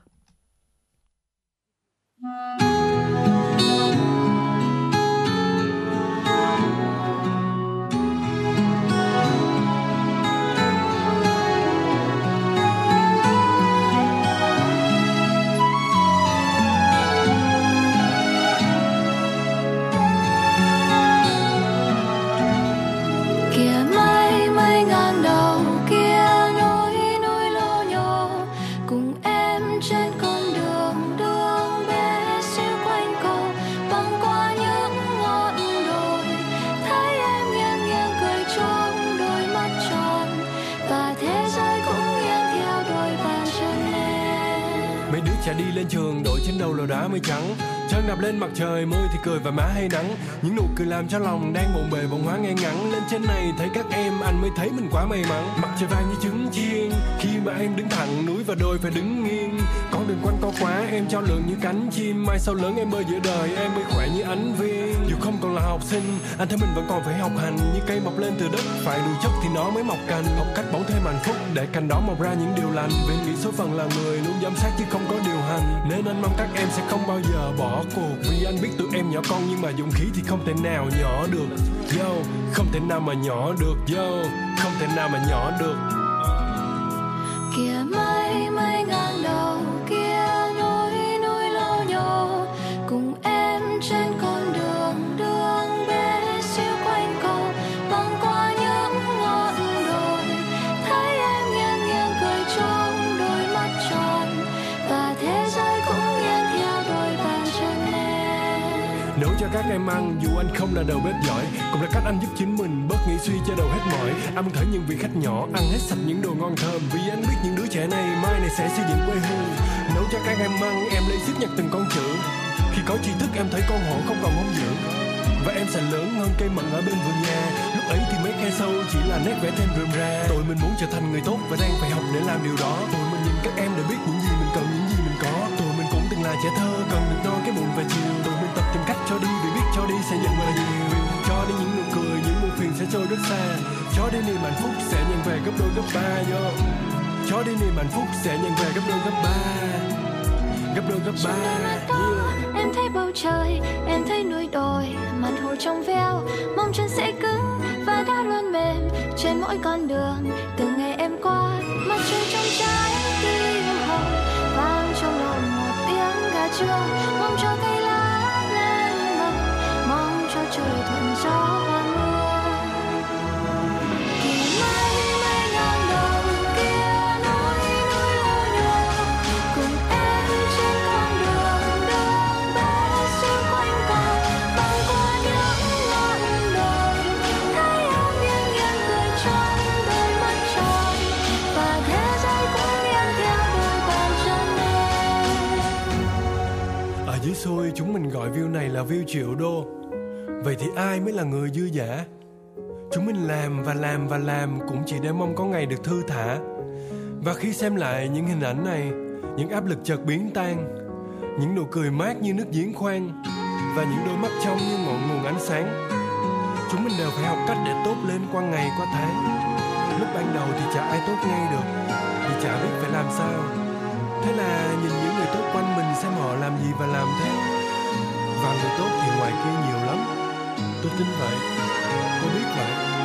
Lên mặt trời môi thì cười và má hay nắng. Những nụ cười làm cho lòng đang bộn bề bồn hóa ngay ngắn. Lên trên này thấy các em, anh mới thấy mình quá may mắn. Mặt trời vàng như trứng chiên, khi mà em đứng thẳng, núi và đôi phải đứng nghiêng. Con đường quanh co quá, em cho lượng như cánh chim. Mai sau lớn em bơi giữa đời em mới khỏe như ánh viên không còn là học sinh. Anh thấy mình vẫn còn phải học hành như cây mọc lên từ đất. Phải đủ chất thì nó mới mọc cành. Học cách bỏ thêm hạnh phúc để cành đó mọc ra những điều lành. Bên nghĩ số phận là người luôn giám sát chứ không có điều hành. Nên anh mong các em sẽ không bao giờ bỏ cuộc. Vì anh biết tụi em nhỏ con nhưng mà dũng khí thì không thể nào nhỏ được. Yo, không thể nào mà nhỏ được. Yo, không thể nào mà nhỏ được. Kìa mây mây ngang đầu. Các em ăn. Dù anh không là đầu bếp giỏi, cũng là cách anh giúp chính mình. Bớt nghĩ suy cho đầu hết mỏi. Anh muốn thử những vị khách nhỏ, ăn hết sạch những đồ ngon thơm. Vì anh biết những đứa trẻ này mai này sẽ xây dựng quê hương. Nấu cho các em ăn, em lấy sức nhặt từng con chữ. Khi có tri thức, em thấy con hổ không còn hung dữ. Và em sẽ lớn hơn cây mận ở bên vườn nhà. Lúc ấy thì mấy khe sâu, chỉ là nét vẽ thêm rườm ra tụi mình muốn trở thành người tốt và đang phải học để làm điều đó. Tụi mình nhìn các em để biết những gì mình cần, những gì mình có. Tụi mình cũng từng là trẻ thơ, cần cho đi vì biết cho đi sẽ nhận về nhiều. Cho đi những nụ cười những buồn phiền sẽ trôi rất xa. Cho đi niềm hạnh phúc sẽ nhận về gấp đôi gấp ba yo. Cho đi niềm hạnh phúc sẽ nhận về gấp đôi gấp ba gấp đôi gấp ba yeah. em thấy bầu trời em thấy núi đồi mặt hồ trong veo. Mong chân sẽ cứng và đã luôn mềm trên mỗi con đường từ ngày em qua. Mặt trời trong trái tim hồng vang trong lòng một tiếng gà trưa mong cho cây gọi view này là view triệu đô. Vậy thì ai mới là người dư giả Chúng mình làm và làm và làm Cũng chỉ để mong có ngày được thư thả. Và khi xem lại những hình ảnh này, Những áp lực chợt biến tan, Những nụ cười mát như nước giếng khoan, Và những đôi mắt trong như ngọn nguồn ánh sáng, Chúng mình đều phải học cách để tốt lên qua ngày, qua tháng. Lúc ban đầu thì chả ai tốt ngay được Vì chả biết phải làm sao. Thế là nhìn những người tốt quanh mình xem họ làm gì và làm theo và người tốt thì ngoài kia nhiều lắm. Tôi tin vậy. Tôi biết vậy.